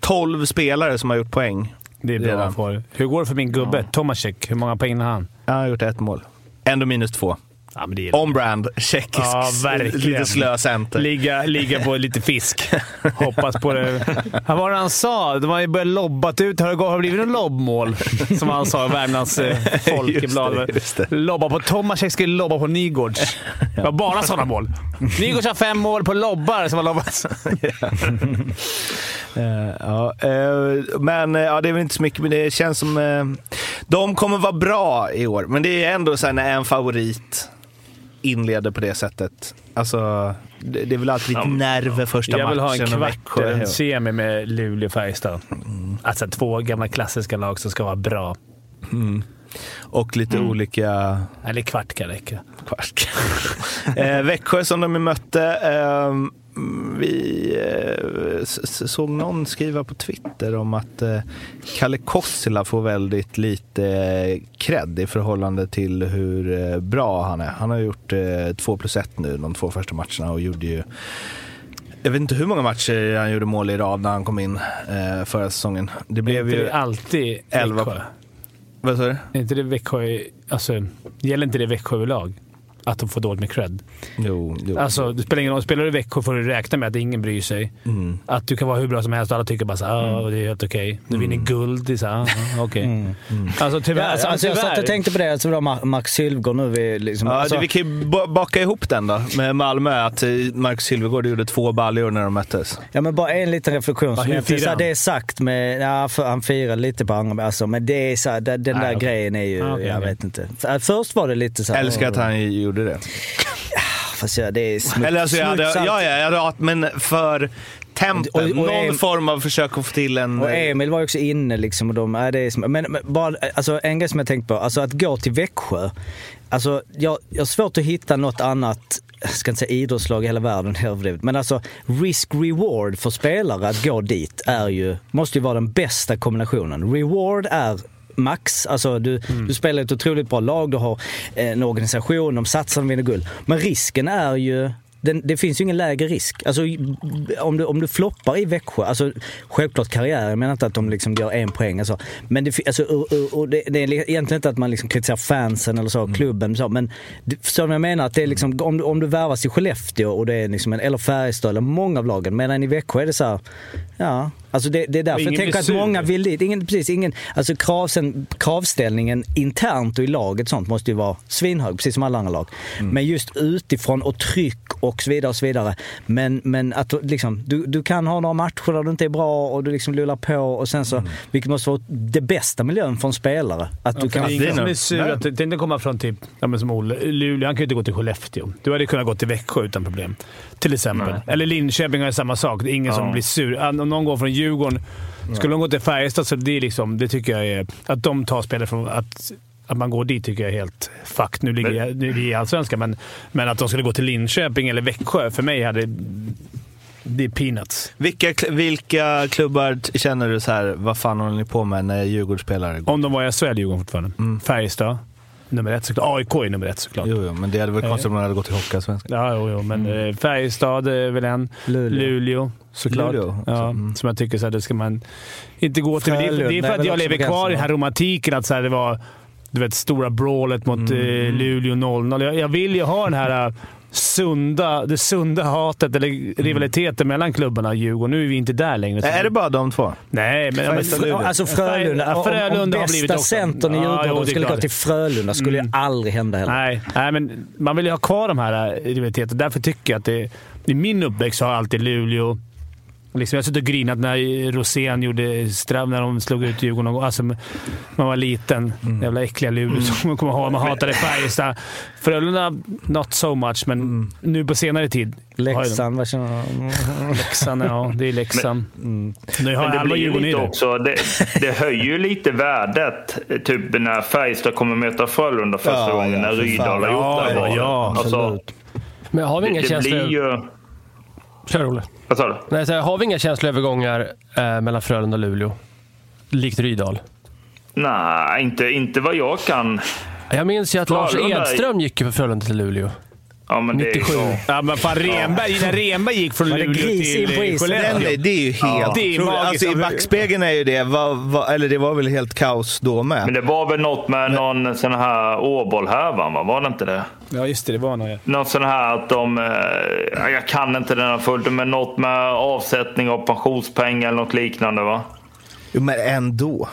12 spelare som har gjort poäng. Det är bra Redan. Hur går det för min gubbe? Tomasek, hur många poäng har han? Han har gjort ett mål. Ändå minus två. Ja, men det är On-brand, tjeckisk, Ja, lite slö center. Ligga, ligga på lite fisk. Hoppas på det. Vad var det han sa? De har ju börjat lobbat ut. Har det har det blivit något lobbmål? Som han sa i Värmlands eh, Folkeblad. Lobba på Tomasek skulle lobba på Nygårds. Det var bara sådana mål. Nygårds har fem mål på lobbar som har lobbats. Ja, eh, men eh, ja, det är väl inte så mycket, men det känns som... de kommer vara bra i år, men det är ändå så här en favorit inleder på det sättet. Alltså, det, det är väl alltid lite nerver första Jag vill ha matchen en kvart, en semi med Luleå och Färjestad. Alltså två gamla klassiska lag som ska vara bra. Och lite olika... Eller kvart kan räcka. Kvart. eh, Växjö som de mötte. Eh, vi eh, såg någon skriva på Twitter om att eh, Kalle Kossila får väldigt lite eh, cred i förhållande till hur bra han är. Han har gjort eh, 2 plus 1 nu de två första matcherna och gjorde ju jag vet inte hur många matcher han gjorde mål i rad när han kom in förra säsongen. Det blev ju det alltid elva- Växjö? Vad sa du? Är inte det Växjö... Alltså, gäller inte det Växjö överlag? Att de får dåligt med cred? Jo, jo. Alltså, det spelar ingen roll. Spelar du i Växjö får du räkna med att ingen bryr sig. Mm. Att du kan vara hur bra som helst och alla tycker bara såhär, ah, det är helt okej. Du vinner guld. Det är såhär, okej. Mm. Alltså tyvärr. Ja, alltså, alltså, jag satt tyvärr. och tänkte på det, alltså, då Mar- Max Sylvgård nu. Vi, liksom, Ja, alltså, det, vi kan ju ba- baka ihop den då med Malmö. Att eh, Marcus Silfvergård gjorde två baljor när de möttes. Ja men bara en liten reflektion. Som här, han? det är sagt med, ja, för, han firar lite på andra, alltså, men det är så här, den, den Nej, där okej. grejen är ju, Ah, okej, jag vet inte. För, först var det lite så här, Älskar att han gjorde det. Fast ja, det är smuts, Eller alltså, jag hade, ja, ja, jag hade, men för tempen. Och- och någon Em- form av försök att få till en... Och Emil var ju också inne liksom. Och de, ja, det är, men, men bara, alltså, en grej som jag tänkt på, alltså att gå till Växjö. Alltså, jag, jag har svårt att hitta något annat, jag ska inte säga idrottslag i hela världen, överdrivet. Men alltså risk-reward för spelare att gå dit är ju, måste ju vara den bästa kombinationen. Reward är max. Alltså du, du spelar ett otroligt bra lag, du har eh, en organisation, de satsar, de vinner guld. Men risken är ju den, det finns ju ingen lägre risk. Alltså, om, du, om du floppar i Växjö, alltså, självklart karriär, jag menar inte att de liksom gör en poäng. Alltså, men det, alltså, och, och, det, det är egentligen inte att man liksom kritiserar fansen eller så, klubben. Så, men förstår du vad jag menar? Att det är liksom, om, du, om du värvas i Skellefteå, och det är liksom en, eller Färjestad, eller många av lagen. Medan i Växjö är det så här, ja. Alltså det, det är därför jag tänker att många vill dit. Ingen, precis, ingen, alltså kravsen, kravställningen internt och i laget sånt måste ju vara svinhög, precis som alla andra lag. Men just utifrån och tryck och så vidare och så vidare. Men, men att du liksom, du, du kan ha några matcher där du inte är bra och du liksom lullar på och sen så, vilket måste vara det bästa miljön för en spelare. Att du Du kan kan... ingen som är sur att det inte komma från typ, ja, men som Olle, Luleå. Han kan ju inte gå till Skellefteå. Du hade kunnat gå till Växjö utan problem. Till exempel. Nej. Eller Linköping har samma sak. Det är ingen som Ja. blir sur. Om någon går från Djurgården, skulle de gå till Färjestad så det, är liksom, det tycker jag är... Att de tar spelare från... Att, att man går dit tycker jag är helt fuck. Nu ligger jag, är vi i Allsvenskan, men, men att de skulle gå till Linköping eller Växjö, för mig hade... Det är peanuts. Vilka, vilka klubbar känner du så här, vad fan håller ni på med när Djurgårdsspelare går? Om de var i SHL, Djurgården fortfarande. Färjestad, nummer ett såklart. AIK är nummer ett såklart. Jo, jo, men det hade varit Eh. konstigt om de hade gått till Hockeyallsvenskan. Ja, jo, jo, men eh, Färjestad är väl en. Luleå. Luleå, såklart. Luleå ja, mm. Som jag tycker så här, det ska man inte gå till. Det är, Frölunda det är för att jag lever kvar i den här romantiken att så här, det var du vet, stora brawlet mot eh, Luleå 0-0. Jag, jag vill ju ha den här eh, sunda, det sunda hatet eller rivaliteten mellan klubbarna Djurgården. Nu är vi inte där längre. Är det bara de två? Nej, men... Luleå. Alltså Frölunda, Ja, om, om Frölunda har blivit bästa centern i Ja, Djurgården jo, det är skulle gå till Frölunda skulle ju aldrig hända heller. Nej, nej, men man vill ju ha kvar de här äh, rivaliteterna. Därför tycker jag att det, i min uppväxt har alltid Luleå... Liksom, jag har suttit och grinat när Rosén gjorde straff när de slog ut Djurgården. någon. Alltså, man var liten. Jävla äckliga Luleå som man kommer ihåg. Man hatade Färjestad. Frölunda, not so much, men nu på senare tid. Leksand, vad känner du? Leksand, ja. Det är Leksand. Nu har Men det blir ju lite också, det, det höjer ju lite värdet. Typ när Färjestad kommer möta Frölunda första Ja, gången ja, när för Rydahl har gjort Ja, det. ja, ja, alltså, absolut. Men har vi inga det känslor... blir ju... Kör Olle. Vad sa du? Nej, så här, har vi inga känsloövergångar eh, mellan Frölunda och Luleå? Likt Rydal. Nej, inte, inte vad jag kan. Jag minns ju att Lars Edström gick ju för Frölunda till Luleå. Ja, men det är 97. Ja, men fan Renberg, när Renberg gick från Var det Luleå till eh, Skellefteå. det är ju helt det är otroligt. magiskt. Alltså, I backspegeln är ju det, vad, vad, eller det var väl helt kaos då med. Men det var väl något med någon sån här Åboll-härvan, va? Var det inte det? Ja, just det. Det var ja. Något sån här att de... Eh, jag kan inte den här fullt, men något med avsättning av pensionspengar eller något liknande, va? Jo, men ändå.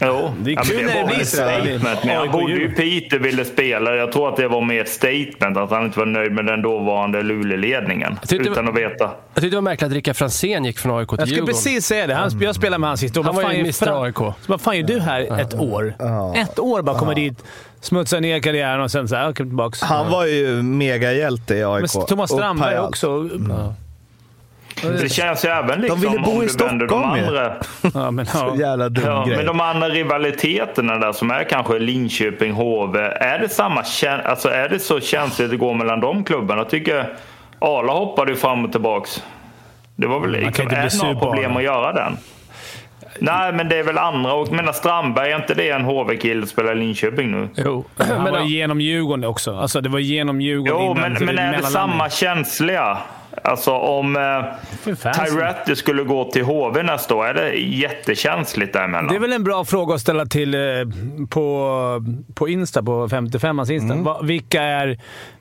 Jo, Det är ja, men kul när det var blir statement. Men han AIK bodde ju i Djurgården. Piteå ville spela. Jag tror att det var mer ett statement, att han inte var nöjd med den dåvarande Luleå-ledningen. Utan att veta. Jag tyckte det var märkligt att Rickard Franzén gick från AIK till Jag skulle Djurgården. precis säga det. Han, jag spelade med han sist. Han var fan ju Mr AIK. Så Vad fan gör du här ett år? Ett år bara komma dit, smutsa ner karriären och sen så här, okej, tillbaks. Han var ju megahjälte i AIK. Men Thomas Och Strandberg också. Det känns ju även liksom ville bo om i du vänder de Stockholm ju. andra... Ja, men, Så ja. jävla dum Ja, grej. men de andra rivaliteterna där som är kanske Linköping, HV. Är det, samma, alltså är det så känsligt det går mellan de klubbarna? Jag tycker Arla hoppade ju fram och tillbaks. Det var väl liksom, inte är det några problem att göra den? Nej, men det är väl andra. Och menar Strandberg, är inte det en HV-kille som spelar i Linköping nu? Jo. Han Men, var genom Djurgården också. Alltså, det var genom Djurgården Jo, innan, men, så men är det samma känsliga? Alltså om eh. Tyratti skulle gå till HV nästa år, är det jättekänsligt däremellan? Det är väl en bra fråga att ställa till eh, på, på Insta, på 55ans Insta. Mm. Va, vilka, är,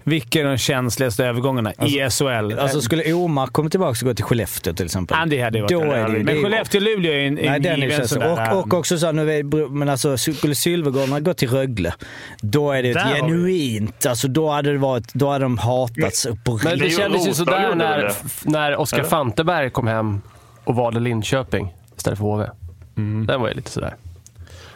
vilka är de känsligaste övergångarna i SHL? Alltså skulle Omark komma tillbaka och gå till Skellefteå till exempel. Ja, det hade varit Då är det det Men Skellefteå-Luleå är en, Nej, en den given så. sån där... Och, och också så här, nu är, men alltså skulle Sylvegårdarna gå till Rögle, då är det Där ett genuint, alltså då hade det varit, då hade de hatats på men Det kändes ju sådär när, när Oskar? Fanteberg kom hem och valde Linköping istället för HV. Den var ju lite sådär.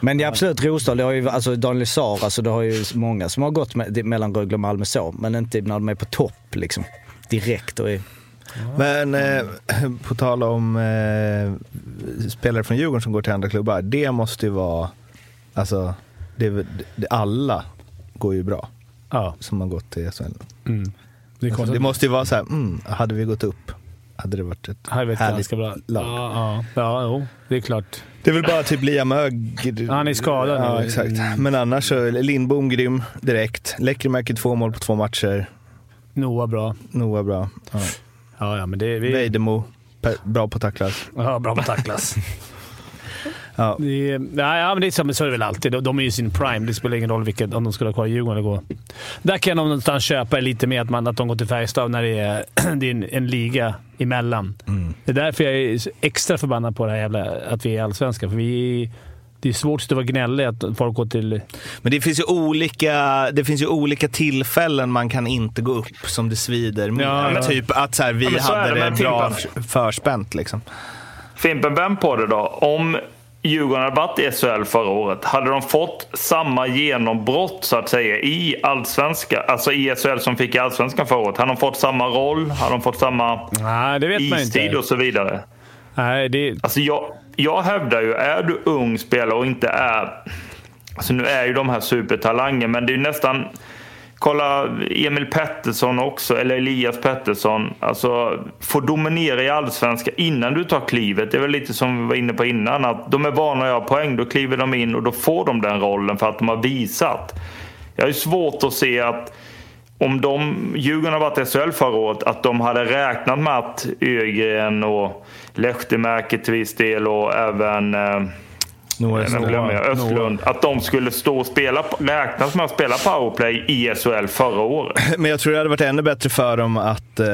Men det är absolut Rosdahl, det har ju, alltså Daniel Saar, alltså det har ju många som har gått med, mellan Rögle och Malmö så, men inte när de är på topp liksom. Direkt och är, Men eh, på tal om eh, spelare från Djurgården som går till andra klubbar. Det måste ju vara, alltså, det, det, alla går ju bra Ja. som har gått till SHL. Mm. Det, Alltså, det måste ju vara så här, mm, hade vi gått upp hade det varit ett Han vet härligt ganska bra. lag. Ja, ja, ja, jo, det är klart. Det är väl bara typ Liam Ögg. Han är skadad Ja, nu. exakt. Mm. Men annars så, Lindbom grym direkt. Lekkerimäki två mål på två matcher. Noah bra. Noah bra. Ja. Ja, ja, men det... Vi, Vejdemo, bra på tacklas. ja, bra på tacklas. Ja. Det är, nej, men det är så, så är det väl alltid. De, de är ju i sin prime. Det spelar ingen roll vilket, om de skulle ha kvar i Djurgården eller gå. Där kan jag någonstans köpa lite med att, man, att de går till Färjestad när det är, det är en, en liga emellan. Det är därför jag är extra förbannad på det här jävla, att vi är allsvenska. För vi, det är svårt att vara gnällig att folk går till... Men det finns, ju olika, det finns ju olika tillfällen man kan inte gå upp som det svider med. Ja, ja. Typ att så här, vi Ja, så hade det det bra förspänt. Liksom. Fimpen, vänd på det då. Om Djurgården hade varit i SHL förra året, hade de fått samma genombrott så att säga i allsvenska, alltså i SHL som fick i allsvenskan förra året? Hade de fått samma roll? Hade de fått samma Nej, det vet istid inte. och så vidare? Nej, det, Alltså jag, jag hävdar ju, är du ung spelare och inte är... Alltså nu är ju de här supertalanger, men det är ju nästan... Kolla Emil Pettersson också, eller Elias Pettersson. Alltså, får dominera i allsvenska innan du tar klivet. Det är väl lite som vi var inne på innan. Att de är vana att göra poäng, då kliver de in och då får de den rollen för att de har visat. Jag har ju svårt att se att om de, Djurgården har varit i SHL förra året, att de hade räknat med att Ögren och Lehtimäki till viss del och även eh, Noah vem glömmer jag? Östlund. Att de skulle stå och spela, räknas med att spela powerplay i SHL förra året. Men jag tror det hade varit ännu bättre för dem att eh,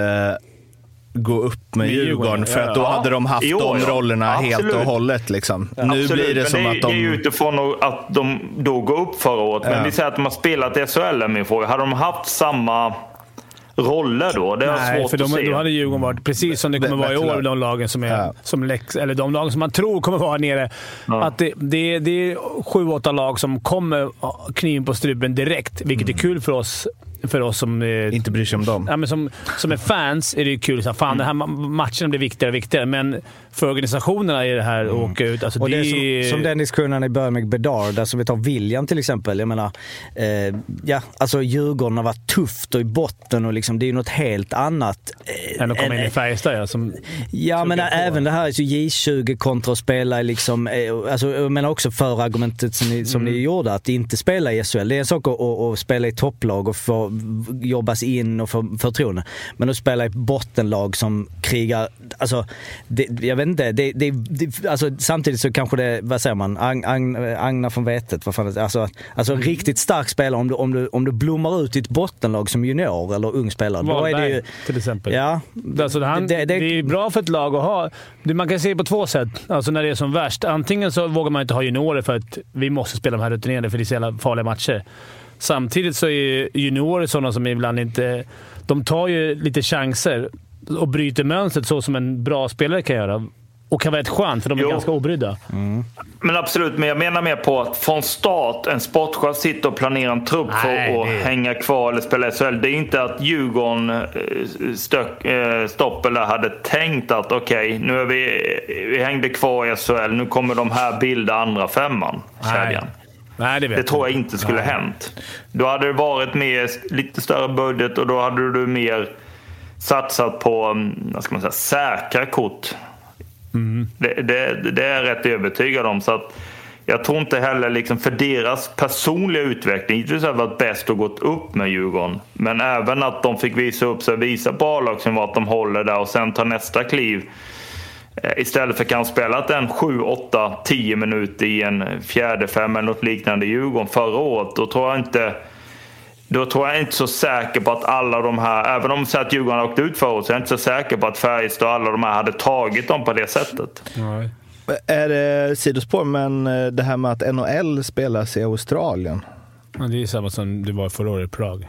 gå upp med, Djurgården. För ja, att då ja. hade de haft Jo, de ja. rollerna helt Absolut. och hållet. Liksom. Nu Absolut, blir det som det, att de... Det är ju utifrån att de då går upp förra året. Men Ja. vi säger att de har spelat i SHL är min fråga. Hade de haft samma roller då? Det är Nej, svårt för att de, se. då hade Djurgården varit precis som det kommer vara i år. De lagen som är, Ja. som läx, eller de lagen som man tror kommer vara nere. Att det, det, det är sju, åtta lag som kommer kniven på strupen direkt, vilket är kul för oss, för oss som... eh, Inte bryr sig om dem. Ja, men som, som är fans är det ju kul. Så här, fan, den här ma- matchen blir viktigare och viktigare, men för organisationerna är det här att åka ut. Alltså, Och det är är- som, som Dennis Kronan i början med Bedard, alltså vi tar William till exempel. Jag menar, eh, ja, alltså Djurgården har varit tufft och i botten och liksom, det är ju något helt annat. Eh, Än att komma in i Färjestad ja, som Ja, men även det här alltså J20 kontra att spela i liksom, eh, alltså, jag menar också för argumentet som, ni, som Mm. ni gjorde, att inte spela i SHL. Det är en sak att, att, att spela i topplag och få jobbas in och få förtroende. Men att spela i bottenlag som krigar, alltså, det, jag vet inte, det, det, det, alltså, samtidigt så kanske det, vad säger man, Ag, Ag, Agna från vetet, vad fan? Alltså, alltså Mm. riktigt stark spelare, om du, om, du, om du blommar ut i ett bottenlag som junior eller ung spelare, då är det ju... Till exempel. Ja, Alltså, han, det, det- det- är bra för ett lag att ha. Man kan se det på två sätt. Alltså när det är som värst. Antingen så vågar man inte ha juniorer för att vi måste spela de här rutinerade för det är så jävla farliga matcher. Samtidigt så är juniorer sådana som ibland inte... De tar ju lite chanser och bryter mönstret så som en bra spelare kan göra. Och kan vara rätt skönt, för de är Jo. ganska obrydda. Men absolut, men jag menar mer på att från start en sportchef sitter och planerar en trupp Nej, för att det- hänga kvar eller spela SHL. Det är inte att Djurgården eh, stök, eh, stopp eller hade tänkt att okej, nu är vi, vi hängde kvar i SHL, nu kommer de här bilda andra femman. Kedjan. Nej, det vet Det tror jag inte skulle hänt. Då hade det varit mer, lite större budget och då hade du mer satsat på mm, vad ska man säga, säkra kort. Det, det, det är jag rätt övertygad om. Så att jag tror inte heller liksom för deras personliga utveckling. Givetvis hade det varit bäst att gått upp med Djurgården. Men även att de fick visa upp sig, visa på A-lagsnivå att de håller där och sen ta nästa kliv. Eh, istället för kanske spelat en 7, 8, 10 minuter i en fjärde fem eller något liknande i Djurgården förra året. Då tror jag inte då tror jag inte så säker på att alla de här, även om så att Djurgården har åkt ut förra året, så är jag inte så säker på att Färjestad och alla de här hade tagit dem på det sättet. Är det sidospår, men eh, det här med att NHL spelas i Australien. Ja, det är samma som det var förra året i Prag.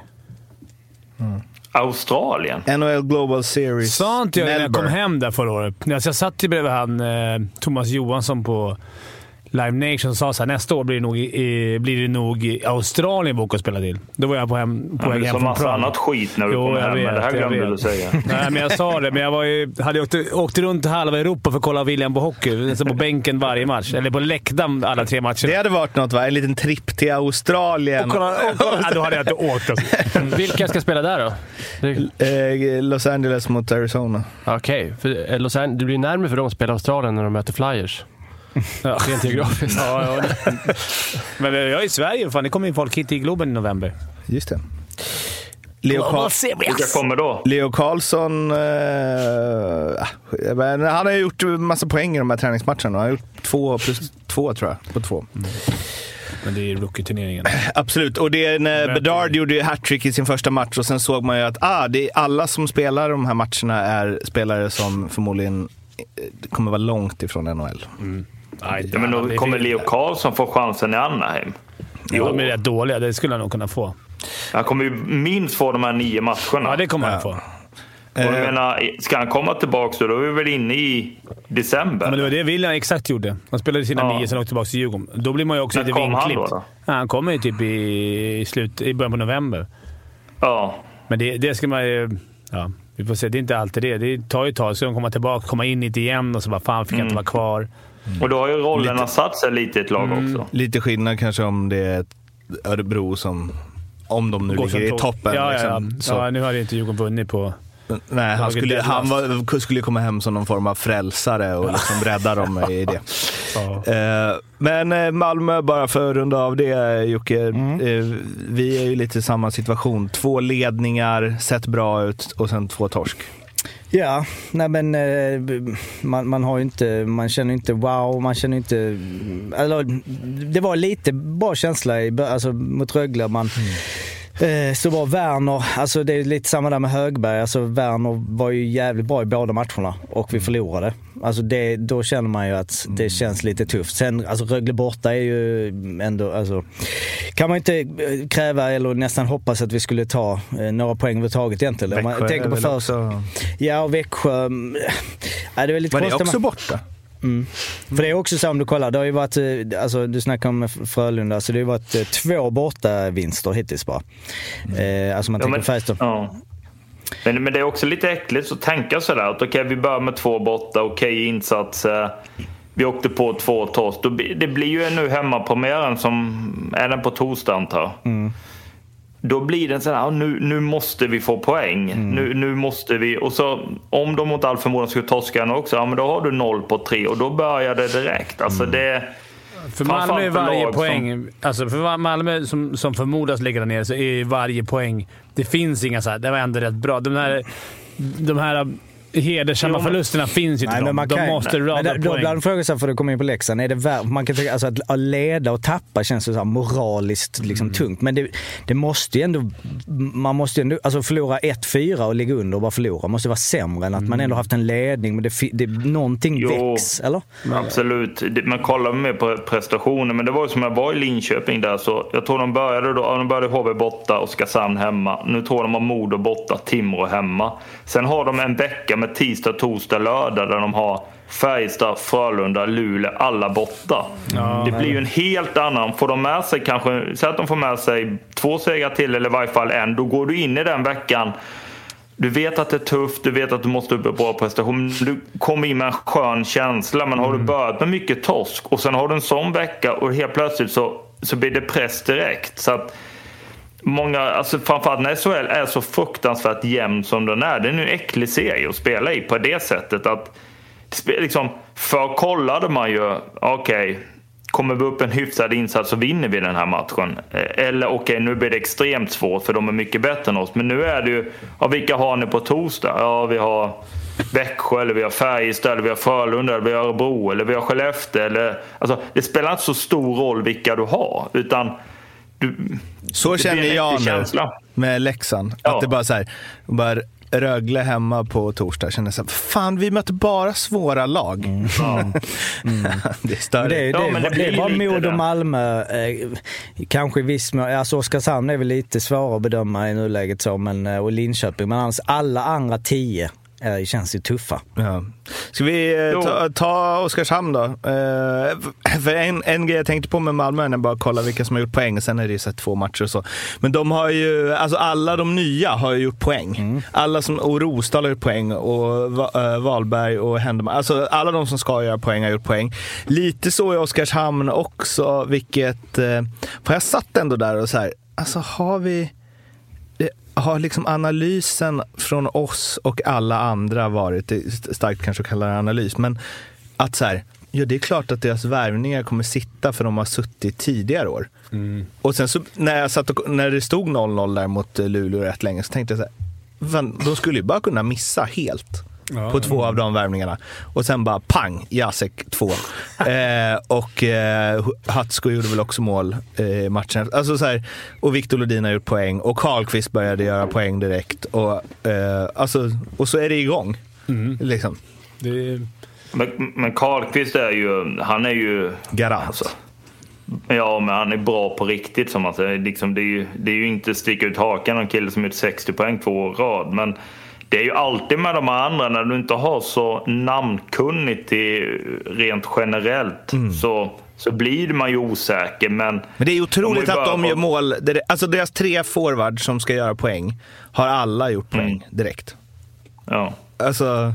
Australien? NHL Global Series. Sa inte jag när jag kom hem där förra året? Alltså jag satt ju bredvid han, eh, Thomas Johansson på Live Nation sa så här, nästa år blir det nog, i, blir det nog Australien vi åker och spelar till. Då var jag på, hem, på Ja, väg du hem sa från massa Prag. annat skit när du Jo, kom hem, men vet, det här glömde vet. du säga. Nej, men jag sa det. Men jag var ju, hade åkt, åkt runt halva Europa för att kolla William på hockey. Så på bänken varje match. Eller på läktaren alla tre matcher. Det hade varit något va? En liten tripp till Australien. Och kolla, och kolla. Nej, då hade jag inte åkt. Alltså. Vilka ska spela där då? Eh, Los Angeles mot Arizona. Okej, för eh, Los Angeles, det blir närmare för dem att spela Australien när de möter Flyers. Ja. Rent geografiskt. Ja, ja. Men jag är i Sverige. Fan, det kommer in folk hit till Globen i november. Just det. Leo, Carl- Vilka kommer då? Leo Karlsson, eh, men han har ju gjort massa poäng i de här träningsmatcherna. Han har gjort två plus två tror jag, på två. Men det är rookie-turneringen. Absolut, och det är när Bedard gjorde ju hattrick i sin första match och sen såg man ju att ah, det är alla som spelar de här matcherna är spelare som förmodligen eh, kommer vara långt ifrån NHL. Nej, Ja, men då kommer Leo Karlsson få chansen i Anaheim. Jo, de är rätt dåliga. Det skulle han nog kunna få. Han kommer ju minst få de här nio matcherna. Ja, det kommer han få. Och jag menar, ska han komma tillbaka då, då är vi väl inne i december? Ja, men det var det William exakt gjorde. Han spelade sina Ja. nio, sen åkte tillbaka till Djurgården. Då blir man ju också När lite kom han vinklippt. då, då? Ja, han kommer ju typ i, slut, i början på november. Ja. Men det, det ska man ju... Ja, vi får se. Det är inte alltid det. Det tar ju ett tag. Så de komma tillbaka, komma in i det igen och så bara fan, fick jag inte vara kvar. Och då har ju rollerna Lite- satt sig lite i ett lag också. Lite skillnad kanske om det är Örebro som, om de nu Går ligger i toppen. Ja, ja, liksom. ja. Så, ja, nu hade inte Djurgården vunnit på... nej, han skulle, han var, skulle komma hem som någon form av frälsare och liksom rädda dem i det. Ja. Eh, Men eh, Malmö, bara för att runda av det Jocke. eh, Vi är ju lite i samma situation. Två ledningar, sett bra ut och sen två torsk. Ja, nej men eh, man, man har ju inte, man känner inte wow, man känner inte, eller det var lite bra känsla i, alltså, mot Rögle. Man, mm så var Werner, alltså det är lite samma där med Högberg, alltså Werner var ju jävligt bra i båda matcherna och vi förlorade. Alltså det, då känner man ju att det känns lite tufft. Sen, alltså Rögle borta är ju ändå, alltså kan man inte eh, kräva eller nästan hoppas att vi skulle ta eh, några poäng överhuvudtaget egentligen. Växjö man tänker på för, också- Ja, och Växjö... mm, Ja, det är lite Var det också man- borta? Mm. För det är också så om du kollar, det har ju varit, eh, alltså du snackar om Frölunda, så det har ju varit eh, två borta vinster hittills bara. Eh, alltså man Ja, tänker Färjestad. Ja. Men, men det är också lite äckligt att tänka sådär att okej, vi börjar med två borta, okej insats. eh, Vi åkte på två torsk. Det blir ju nu hemmapremiären som är den på torsdag antar jag. Mm. Då blir det sådär, ja, nu, nu måste vi få poäng. Mm. Nu, nu måste vi. Och så om de mot all förmodan skulle torska nu också, ja men då har du noll på tre och då börjar det direkt. Alltså Mm. det... För Malmö är för varje poäng, alltså för Malmö som, som förmodas ligga där nere, så är ju varje poäng... Det finns inga så här, det var ändå rätt bra. De här, de här hedersamma Jo, men- förlusterna finns inte. Nej, men man de kan, måste men rada då- Då poäng. frågan så här, för att komma in på Leksand. Är det värt, man kan tänka, alltså att, att leda och tappa känns så här moraliskt liksom, Mm. tungt. Men det, det måste ju ändå, man måste ju ändå, alltså förlora 1-4 och ligga under och bara förlora måste vara sämre än att man ändå haft en ledning. Men det, det, någonting Jo. väcks, eller? Absolut. Man kollar mer på prestationen. Men det var ju som jag var i Linköping där. Så jag tror de började då. De började HV borta, Oskarshamn hemma. Nu tror de har Modo borta, Timrå hemma. Sen har de en vecka med tisdag, torsdag, lördag där de har Färjestad, Frölunda, Luleå, alla borta. det blir ju en helt annan. Får de med sig kanske, säg att de får med sig två segrar till eller i varje fall en. Då går du in i den veckan du vet att det är tufft, du vet att du måste upp i bra prestation. Du kommer in med en skön känsla. Men har du börjat med mycket torsk och sen har du en sån vecka och helt plötsligt så, så blir det press direkt. Så att många, alltså framförallt när SHL är så fruktansvärt jämn som den är. Det är en äcklig serie att spela i på det sättet att liksom, förr kollade man ju, okej, kommer vi upp en hyfsad insats så vinner vi den här matchen. Eh, eller okej, nu blir det extremt svårt för de är mycket bättre än oss. Men nu är det ju, ja, vilka har ni på torsdag? Ja, vi har Växjö, eller vi har Färjestad, eller vi har Frölunda, eller vi har Örebro, eller vi har Skellefteå. Eller, alltså, det spelar inte så stor roll vilka du har, utan du, Så känner jag nu känsla. med Leksand. Ja. Att det bara så här, bara Rögle hemma på torsdag. Känner så här, fan vi möter bara svåra lag. det är större. Men det, är- Ja, det, är- men det det är blir bara Modo, det. Malmö, eh, kanske i viss mån, alltså Oskarshamn är väl lite svårare att bedöma i nuläget så, men, eh, och Linköping. Men annars alla andra tio eh, känns ju tuffa. Ja. Ska vi eh, ta, ta Oskarshamn då? Eh, för en, en grej jag tänkte på med Malmö är bara kolla vilka som har gjort poäng. Sen är det ju så två matcher och så. Men de har ju, alltså alla de nya har ju gjort poäng. Alla som, och Rosdahl har gjort poäng och Va, eh, Wahlberg och Händeman. Alltså alla de som ska göra poäng har gjort poäng. Lite så i Oskarshamn också, vilket... Eh, för jag satt ändå där och så här, alltså har vi... Har liksom analysen från oss och alla andra varit, starkt kanske att kalla det analys, men att så här, Ja, det är klart att deras värvningar kommer sitta för de har suttit tidigare år. Och sen så när, jag satt och, när det stod 0-0 där mot Luleå rätt länge så tänkte jag så här, de skulle ju bara kunna missa helt. Ja, på två av de värvningarna. Och sen bara pang, Jacek två. eh, och eh, Hatsko gjorde väl också mål eh, i matchen. Alltså så här, och Victor Lodin har gjort poäng och Karlqvist började göra poäng direkt. Och, eh, alltså, och så är det igång. Liksom. Det, Men, men Karlqvist är ju, han är ju... Garant. Alltså, ja, men han är bra på riktigt som man säger. Liksom, det, är ju, det är ju inte sticka ut hakan en kille som gjort 60 poäng två år rad. Men det är ju alltid med de andra, när du inte har så namnkunnigt i, rent generellt, så, så blir man ju osäker. Men, Men det är otroligt de att de gör mål. Alltså deras tre forwards som ska göra poäng har alla gjort poäng Mm. direkt. Ja. Alltså,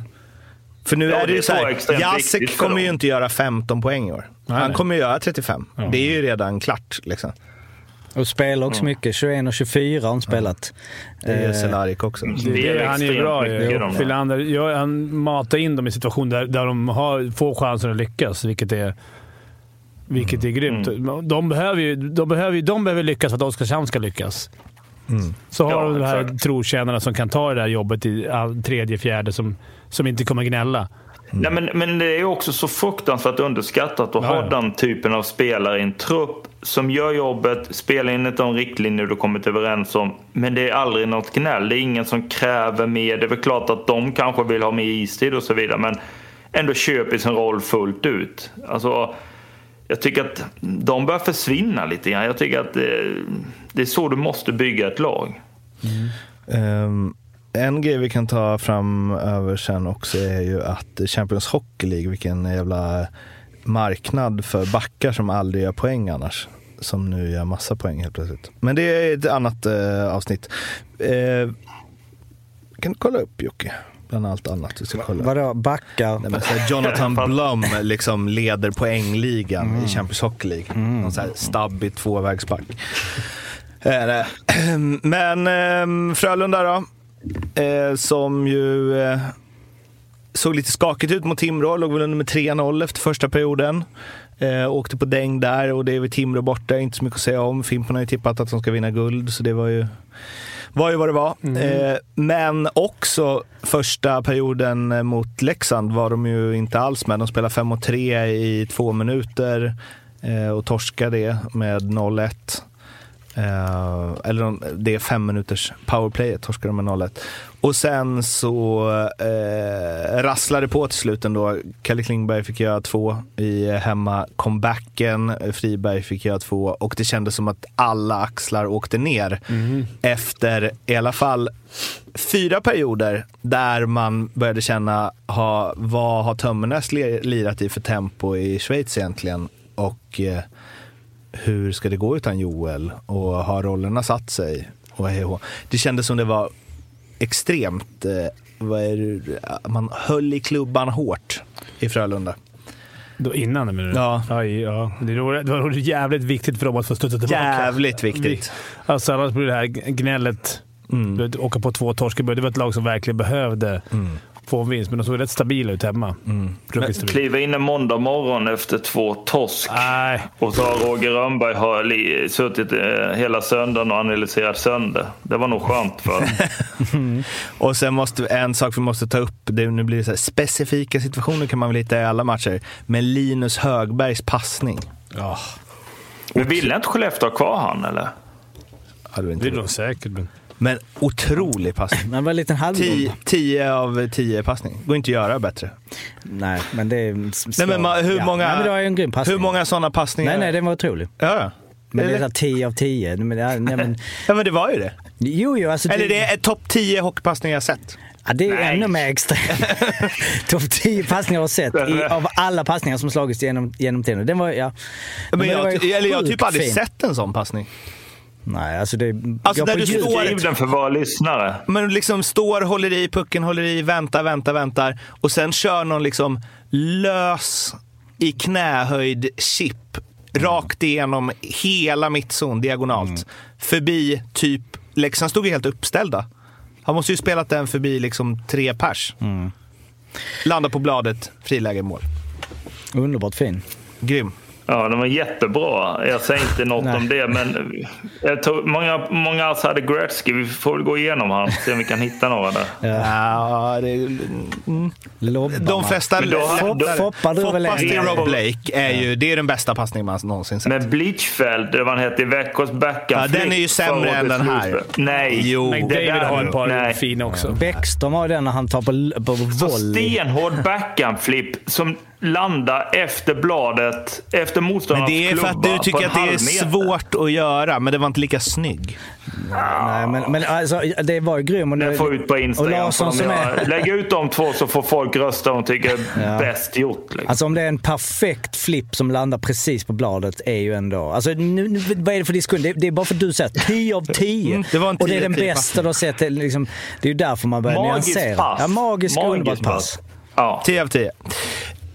för nu Ja, är det ju så här, Jacek kommer ju inte göra 15 poäng i år. Nej, Han nej. kommer ju göra 35. Det är ju redan klart. Liksom. Och spelar också Mm. mycket. 21 och 24 har han spelat. Det är Eh, Cehlarik också. det, Det är han är bra ju. Filander, ja, han matar in dem i situationer där, där de har, får chansen att lyckas, vilket är, vilket är grymt. Mm. De, behöver ju, de, behöver de behöver lyckas för att Oskarshamn ska lyckas. Så har Ja, de de här trotjänarna som kan ta det där jobbet i all, tredje, fjärde, som, som inte kommer gnälla. Nej, men, men det är också så fruktansvärt underskattat att Ja, ha ja. den typen av spelare i en trupp som gör jobbet, spelar enligt de riktlinjer du kommit överens om. Men det är aldrig något gnäll. Det är ingen som kräver mer. Det är väl klart att de kanske vill ha mer istid och så vidare. Men ändå köper sin roll fullt ut. Alltså, jag tycker att de bör försvinna lite grann. Jag tycker att det, det är så du måste bygga ett lag. Ehm, en grej vi kan ta framöver sen också är ju att Champions Hockey League, vilken jävla marknad för backar som aldrig gör poäng annars. Som nu gör massa poäng helt plötsligt. Men det är ett annat eh, avsnitt. Eh, kan du kolla upp Jocke? Bland allt annat du ska kolla. Vadå, backar? Nej, men så Jonathan Blum liksom leder poängligan i Champions Hockey League. Någon så här stabbig tvåvägsback. Eh. Men eh, Frölunda då, eh, som ju eh, såg lite skakigt ut mot Timrå, låg väl under med 3-0 efter första perioden. Eh, åkte på däng där och det är väl Timrå borta, inte så mycket att säga om. Fimpen har ju tippat att de ska vinna guld, så det var ju var ju vad det var. Eh, men också första perioden mot Leksand var de ju inte alls med. De spelade 5 mot 3 i två minuter eh, och torskade det med 0-1. Eh, eller de, det är fem minuters powerplay, torskade de med 0-1. Och sen så eh, rasslade det på till slut ändå. Kalle Klingberg fick göra två i hemma-comebacken. Friberg fick göra två och det kändes som att alla axlar åkte ner efter i alla fall fyra perioder där man började känna ha, vad har Tömmernes li- lirat i för tempo i Schweiz egentligen? Och eh, hur ska det gå utan Joel? Och har rollerna satt sig? Och hej det kändes som det var extremt, eh, vad är det, man höll i klubban hårt i Frölunda. Då innan menar du? Ja. Aj, ja. Det var, jävligt viktigt för dem att få studsa tillbaka. Jävligt viktigt. Alltså annars blir det här gnället. Mm. Åka på två torskar. Det var ett lag som verkligen behövde få en vinst, men de såg rätt stabila ut hemma. Mm. Kliva in en måndag morgon efter två torsk. Nej. Och så har Roger Rönnberg har li- suttit eh, hela söndagen och analyserat sönder. Det var nog skönt för Och sen måste en sak vi måste ta upp, det, nu blir det så här, specifika situationer kan man väl hitta i alla matcher, men Linus Högbergs passning. Ja, Men ville inte Skellefteå ha kvar han eller? Det inte är nog säkert. Men... Men otrolig passning. Men var en liten halvgod. 10 av 10 passning. Går inte att göra bättre. Nej, men det är Nej, men ma- hur ja. många, Nej, men det var en grym passning. hur många sådana passningar? Nej, nej, den var otrolig. Ja, Men det är Eller? så här 10 av 10. Men, nej, men, ja, men det var ju det. jo, jo, alltså Eller det är topp 10 hockeypassningar jag sett. Ja, det är Nej. ännu mer extremt. Topp 10 passningar jag har sett i, av alla passningar som slagits genom, genom tiden. Den var, ja. Men var jag, ju eller jag har typ aldrig fin. sett en sån passning. Nej, alltså det Alltså, där du djup. står- för våra lyssnare. Men liksom står, håller i pucken, håller i, väntar, väntar, väntar. Och sen kör någon liksom lös i knähöjd chip rakt igenom hela mittzon diagonalt. Förbi typ, Leksand stod ju helt uppställda. Han måste ju spelat den förbi liksom tre pers. Landar på bladet, friläge mål. Underbart fin. Grym. Ja, den var jättebra. Jag säger inte något om det, men jag tror, många, många alltså hade Gretzky. Vi får väl gå igenom han se om vi kan hitta några där. Ja, det, mm. De man. flesta... Men då- Fop- då- Foppa till Rob Blake är ju det är den bästa passningen man någonsin sett. Men Blichfeld, det han hette, i Veckors backhand. Ja, den är ju sämre än den här. Nej. Jo. det McDavid där- har ett par fina också. Bäckström har den när han tar på, på Så volley. stenhård backhand-flip som landar efter bladet, efter Men motståndarnas det är för att du tycker att det är svårt att göra, men det var inte lika snygg. Nej, men, men alltså, det var ju grym. Och nu- får ut på Instagram. Är... Lägg ut de två så får folk rösta och tycker Ja. bäst gjort. Liksom. Alltså om det är en perfekt flipp som landar precis på bladet är ju ändå... Alltså nu, nu, vad är det för diskussion? Det, det är bara för att du säger 10 av 10. Mm, det var en och det är 10 den av 10 bästa du har sett. Det är Liksom, det är ju därför man börjar Magiskt nyansera. pass. Ja, magisk, Magiskt underbart pass. Ja, 10 av 10.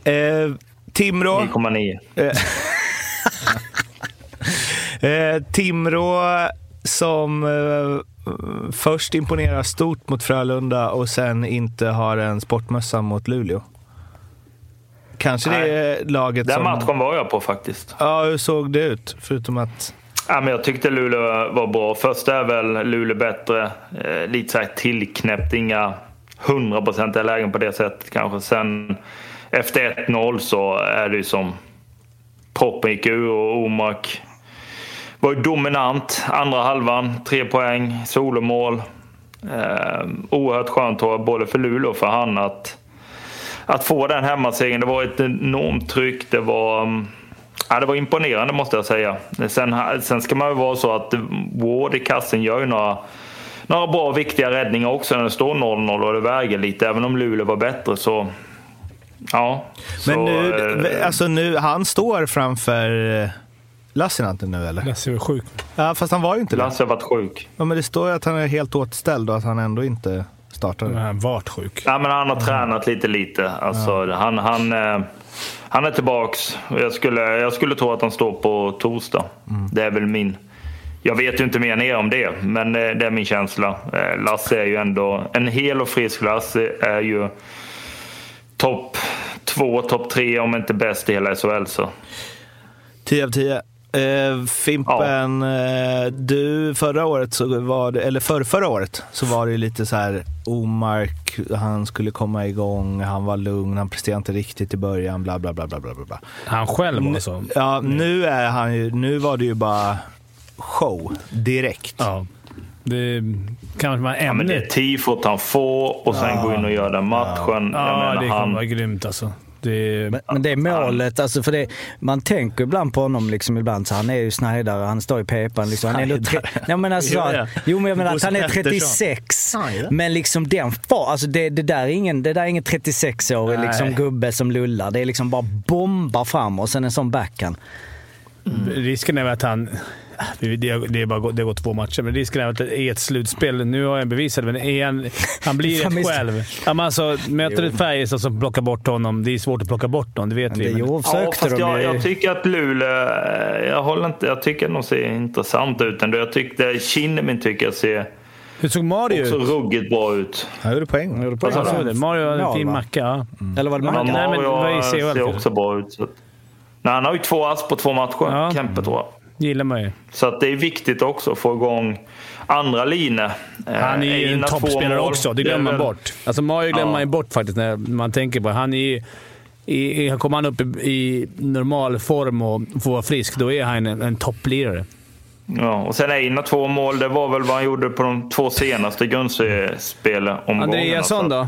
Eh, Timrå. 9,9. Eh, Timrå som eh, först imponerar stort mot Frölunda och sen inte har en sportmössa mot Luleå. Kanske det är laget Den som... matchen var jag på faktiskt. Ja, hur såg det ut? Förutom att... Ja, men jag tyckte Luleå var bra. Först är väl Luleå bättre. Eh, lite så här tillknäppt. Inga hundraprocentiga lägen på det sättet kanske. Sen efter 1-0 så är det ju som proppen gick ur och Omark var ju dominant. Andra halvan, tre poäng, solomål. Eh, oerhört skönt tror jag, både för Luleå och för han att, att få den hemmasegern. Det var ett enormt tryck. Det var, ehm, ja, det var imponerande måste jag säga. Sen, sen ska man ju vara så att Ward i kassen gör ju några, några bra viktiga räddningar också när det står 0-0 och det väger lite. Även om Luleå var bättre så... Ja. Men så, nu, eh, alltså nu, han står framför eh, Lassinantti nu eller? Lasse var sjuk. Ja, fast han var ju inte det. Lasse har varit sjuk. Ja, men det står ju att han är helt återställd och att han ändå inte startade. Men han vart sjuk. Ja, men han har tränat lite lite. Alltså, han, han, eh, han är tillbaks. Jag skulle, jag skulle tro att han står på torsdag. Det är väl min... Jag vet ju inte mer än er om det, men det, är min känsla. Lasse är ju ändå... En hel och frisk Lasse är ju topp två, topp tre om inte bäst i hela SHL. Så. 10 av 10. Eh, Fimpen, eh, du förra året, så var det, eller för, förra året, så var det ju lite så här Omark, han skulle komma igång, han var lugn, han presterade inte riktigt i början, bla bla bla bla bla. bla. Han själv var så. Ja, nu, är han ju, nu var det ju bara show direkt. Ja. Det kan man Ja, men det är tifot han får och sen gå in och göra den matchen. Jag Ja, menar, det kommer han, vara grymt alltså. Det, Men, men det är målet, alltså för det, man tänker ibland på honom liksom ibland så han är ju schneidare, han står i pepan liksom. Han är ändå tre, nej, men alltså, Ja, ja. Jo men jag menar att han är Bosse Pettersson. 36. Ja, ja. Men liksom den far, alltså det, det, där är ingen, det där är ingen 36-årig Nej. liksom, gubbe som lullar. Det är liksom bara bombar fram och sen en sån backhand. Risken är väl att han... Det, det, är bara, det har gått två matcher, men risken är att det är ett slutspel. Nu har jag bevisat det, men är han, han blir visst. själv. Ja, men alltså, möter ett Färjestad som plockar bort honom, det är svårt att plocka bort honom, det vet Men vi. det Men, Ja, fast de jag, jag tycker att Luleå, jag, håller inte, jag tycker de ser intressant ut ändå. Jag tyckte Kinnemin tycker jag ser hur såg Mario också ut? ruggigt bra ut. Han gjorde poäng. gjorde poäng. Sa du? Mario hade en fin va? macka. Ja. Eller var det Mackan? nej, men Mario ser också bra ut. Så. att- Nej, han har ju två ass på två matcher, Ja. Kempe tror jag. Gillar man ju. Så att det är viktigt också att få igång andra linor. Han är ju en toppspelare också, det glömmer man bort. Alltså Mario glömmer Ja. man ju bort faktiskt när man tänker på det. Han är ju, i, i, kommer han upp i, i normal form och får vara frisk, då är han en, en topplirare. Ja, och sen Einar två mål, det var väl vad han gjorde på de två senaste grundserieomgångarna. Andreasson då?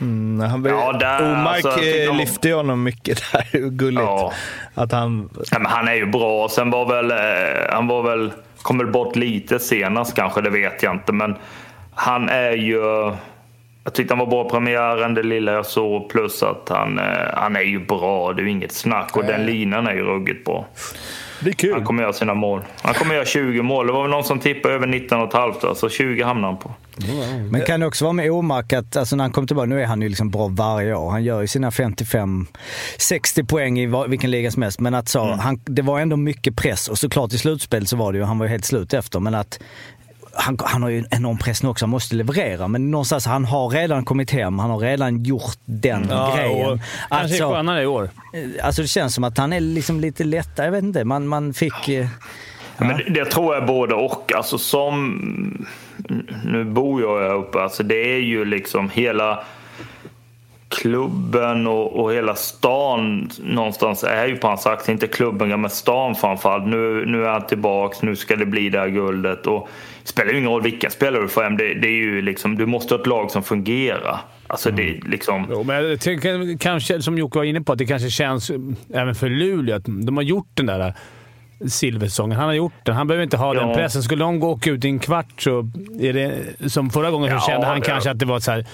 Mm, han, Ja, där, Omark alltså, jag tycker eh, om- lyfte ju honom mycket där. Gulligt. Ja. Att han... Ja, men han är ju bra. Sen var väl, eh, han var väl, kom väl bort lite senast kanske, det vet jag inte. Men han är ju... Jag tyckte han var bra i premiären, det lilla jag såg. Plus att han, eh, han är ju bra, det är ju inget snack. Och den linan är ju ruggigt bra. Det är kul. Han kommer göra sina mål. Han kommer göra 20 mål. Det var väl någon som tippade över 19,5 så 20 hamnar han på. Men kan det också vara med Omark att alltså när han kommer tillbaka, nu är han ju liksom bra varje år. Han gör ju sina 55-60 poäng i var- vilken liga som helst. Men att så, han, det var ändå mycket press och såklart i slutspel så var det ju, han var ju helt slut efter. Men att han, han har ju en enorm press nu också, han måste leverera. Men någonstans, han har redan kommit hem, han har redan gjort den Ja, grejen. och kanske är skönare i år. Alltså det känns som att han är liksom lite lättare, jag vet inte. Man, man fick... Men det, det tror jag både och. Alltså som... Nu bor jag här uppe. Alltså det är ju liksom hela klubben och, och hela stan någonstans är ju på hans axel. Inte klubben, men stan framförallt. Nu, nu är han tillbaks, nu ska det bli det här guldet. Och det spelar ju ingen roll vilka spelare du får hem. Det, det är ju liksom, du måste ha ett lag som fungerar. Alltså det är liksom... Jo, men jag tycker kanske, som Jocke var inne på, att det kanske känns även för Luleå att de har gjort den där silversäsongen. Han har gjort den. Han behöver inte ha den Ja. pressen. Skulle de gå och åka ut i en kvart så är det som förra gången så Ja, kände han ja. kanske att det var så här.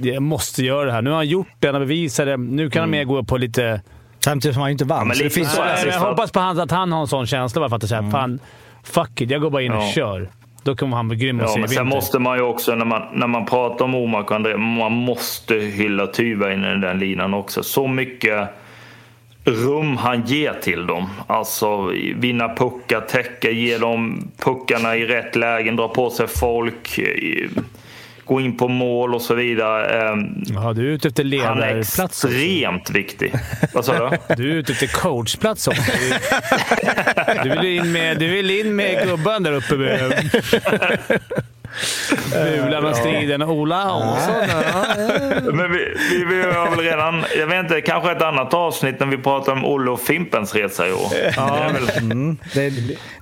Jag måste göra det här. Nu har han gjort det, han har bevisat det. Nu kan han mer gå på lite... Samtidigt som han inte vann. men så det finns Nej, det. jag hoppas på hans, att han har en sån känsla för att säga fan, fuck it. Jag går bara in och Ja. kör. Då kommer han bli grym och Ja, men sen måste man ju också, när man, när man pratar om Omark och André, man måste hylla Tyväinen i den linan också. Så mycket rum han ger till dem. Alltså vinna puckar, täcka, ge dem puckarna i rätt lägen, dra på sig folk, gå in på mål och så vidare. Ehm, Ja, du är ute efter Han är ledarplats också. extremt viktig. Vad sa du? Du är ute efter coachplats också. Du vill in med, du vill in med gubben där uppe med Bulan och striden. Ola. Ja. Men vi, vi, vi har väl redan, jag vet inte, kanske ett annat avsnitt när vi pratar om Olle och Fimpens resa i år. Väl, Mm. Det,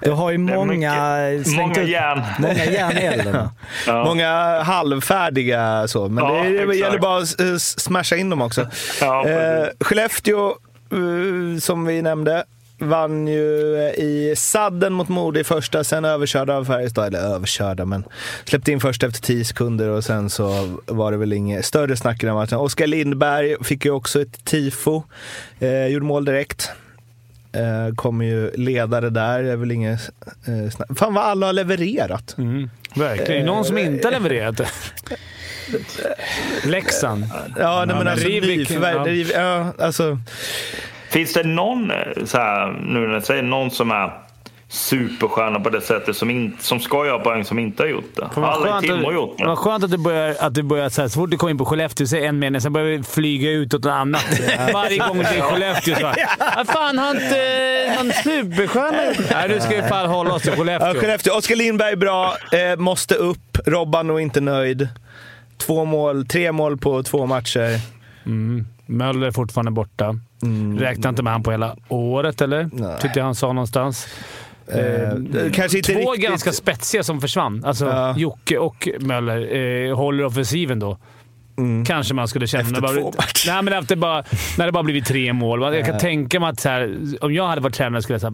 du har ju många... många ut- järn. Många järn elden. Ja. Många halvfärdiga så, men Ja, det, det gäller bara att eh, smasha in dem också. Ja, eh. Skellefteå, eh, som vi nämnde, vann ju eh, i sadden mot Modo i första, sen överkörda av Färjestad. Eller överkörda, men släppte in först efter 10 sekunder och sen så var det väl inget större snack i den matchen. Oskar Lindberg fick ju också ett tifo, eh, gjorde mål direkt. Eh, kommer ju ledare där, det är väl inget eh, snack. Fan vad alla har levererat. Mm, verkligen. Någon som inte har levererat. Leksand. Ja, nej, men men alltså Rivik, nyförvärv. ja. Riv- Ja, alltså. Finns det någon, eh, så här, nu när jag säger någon som är superstjärna på det sättet som, in, som ska göra poäng som inte har gjort det? Vad Alla i Timrå gjort Vad det. skönt att du börjar, att du börjar så, här, så fort du kommer in på Skellefteå, säger en mening, sen börjar vi flyga ut åt något annat. Varje gång det är Skellefteå så "Vad fan, har inte någon superstjärna gjort det?" Nej, nu ska vi fan hålla oss till Ja, Skellefteå. Skellefteå. Oskar Lindberg bra, eh, måste upp. Robban nog inte nöjd. Två mål, tre mål på två matcher. Mm. Möller är fortfarande borta. Räknar inte med han på hela året, eller? Nej. Tyckte jag han sa någonstans. Eh, Eh, kanske inte Två riktigt. ganska spetsiga som försvann. Alltså Ja. Jocke och Möller eh, håller offensiven då. Kanske man skulle känna. Efter bara, två matcher. nej, men efter bara, när det bara blivit tre mål. Jag kan tänka mig att här, om jag hade varit tränare skulle jag säga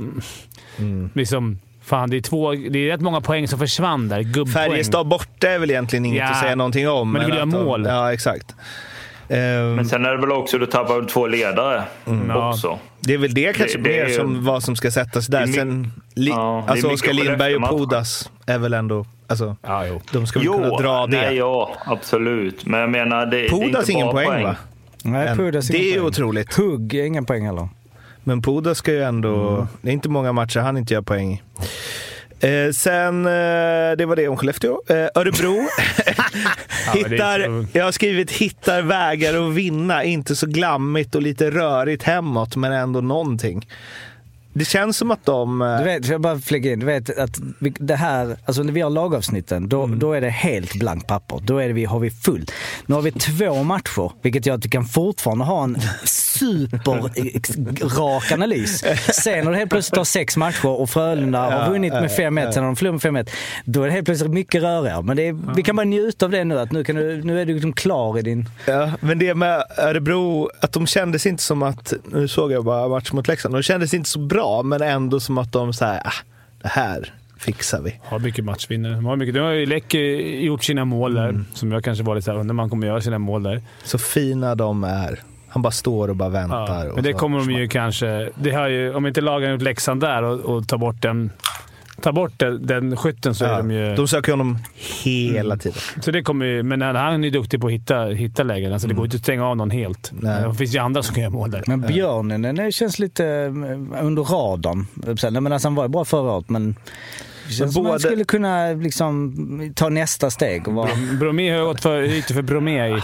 mm. liksom, Fan, det är, två, det är rätt många poäng som försvann där. Gubbpoäng. Färjestad borta är väl egentligen inget Ja, att säga någonting om. men du vill göra de- mål. Ja, exakt. Ehm, Men sen är det väl också, du tappar väl två ledare Ja. också. det är väl det kanske det är mer ju- som vad som ska sättas där. är Sen, li, Ja, är alltså Oskar Lindberg och. Podas är väl ändå... Alltså, Ja, jo. de ska väl kunna dra det. nej, ja, absolut. Men jag menar, det, det är Podas inte ingen bara poäng, va? Nej. Pudas Det är ingen poäng. otroligt. Hugg, inga poäng heller. Men Pudas ska ju ändå... Mm. Det är inte många matcher han inte gör poäng i. Eh, sen, eh, det var det om Skellefteå. Eh, Örebro hittar, jag har skrivit hittar vägar att vinna. Inte så glammigt och lite rörigt hemåt, men ändå någonting. Det känns som att de... eh, Du vet, jag bara flika in, du vet att det här, alltså när vi har lagavsnitten, då, Mm. då är det helt blankt papper. Då är det, vi, har vi fullt. Nu har vi två matcher, vilket gör att vi kan fortfarande ha en superrak analys. Sen när du helt plötsligt har sex matcher och Frölunda har vunnit med ja, 5-1, ja. sen har de förlorat med 5-1. Då är det helt plötsligt mycket rörigare. Men är, vi kan bara njuta av det nu, att nu, kan du, nu är du liksom klar i din... Ja, men det med Örebro, att de kändes inte som att, nu såg jag bara match mot Leksand, de kändes inte så bra, men ändå som att de så här, ah, det här fixar vi. Har mycket matchvinnare. De har mycket. Nu har ju Läck gjort sina mål där, Mm. som jag kanske var lite såhär, undrar om han kommer göra sina mål där. Så fina de är. Han bara står och bara väntar. Ja, men det kommer de ju kanske... Det har ju, om inte lagen gjort läxan där och, och tar bort den, tar bort den, den skytten så är Ja, de ju... de söker honom hela Mm. tiden. Så det kommer ju, men han är ju duktig på att hitta, hitta lägen. Alltså Det går inte att stänga av någon helt. Mm. Nej. Det finns ju andra som kan göra mål där. Men Björnen den känns lite eh, under radarn. Men alltså, han var ju bra förra året, men känns både- han skulle kunna liksom, ta nästa steg och vara... Bromé har ju gått för ytor för Bromé i...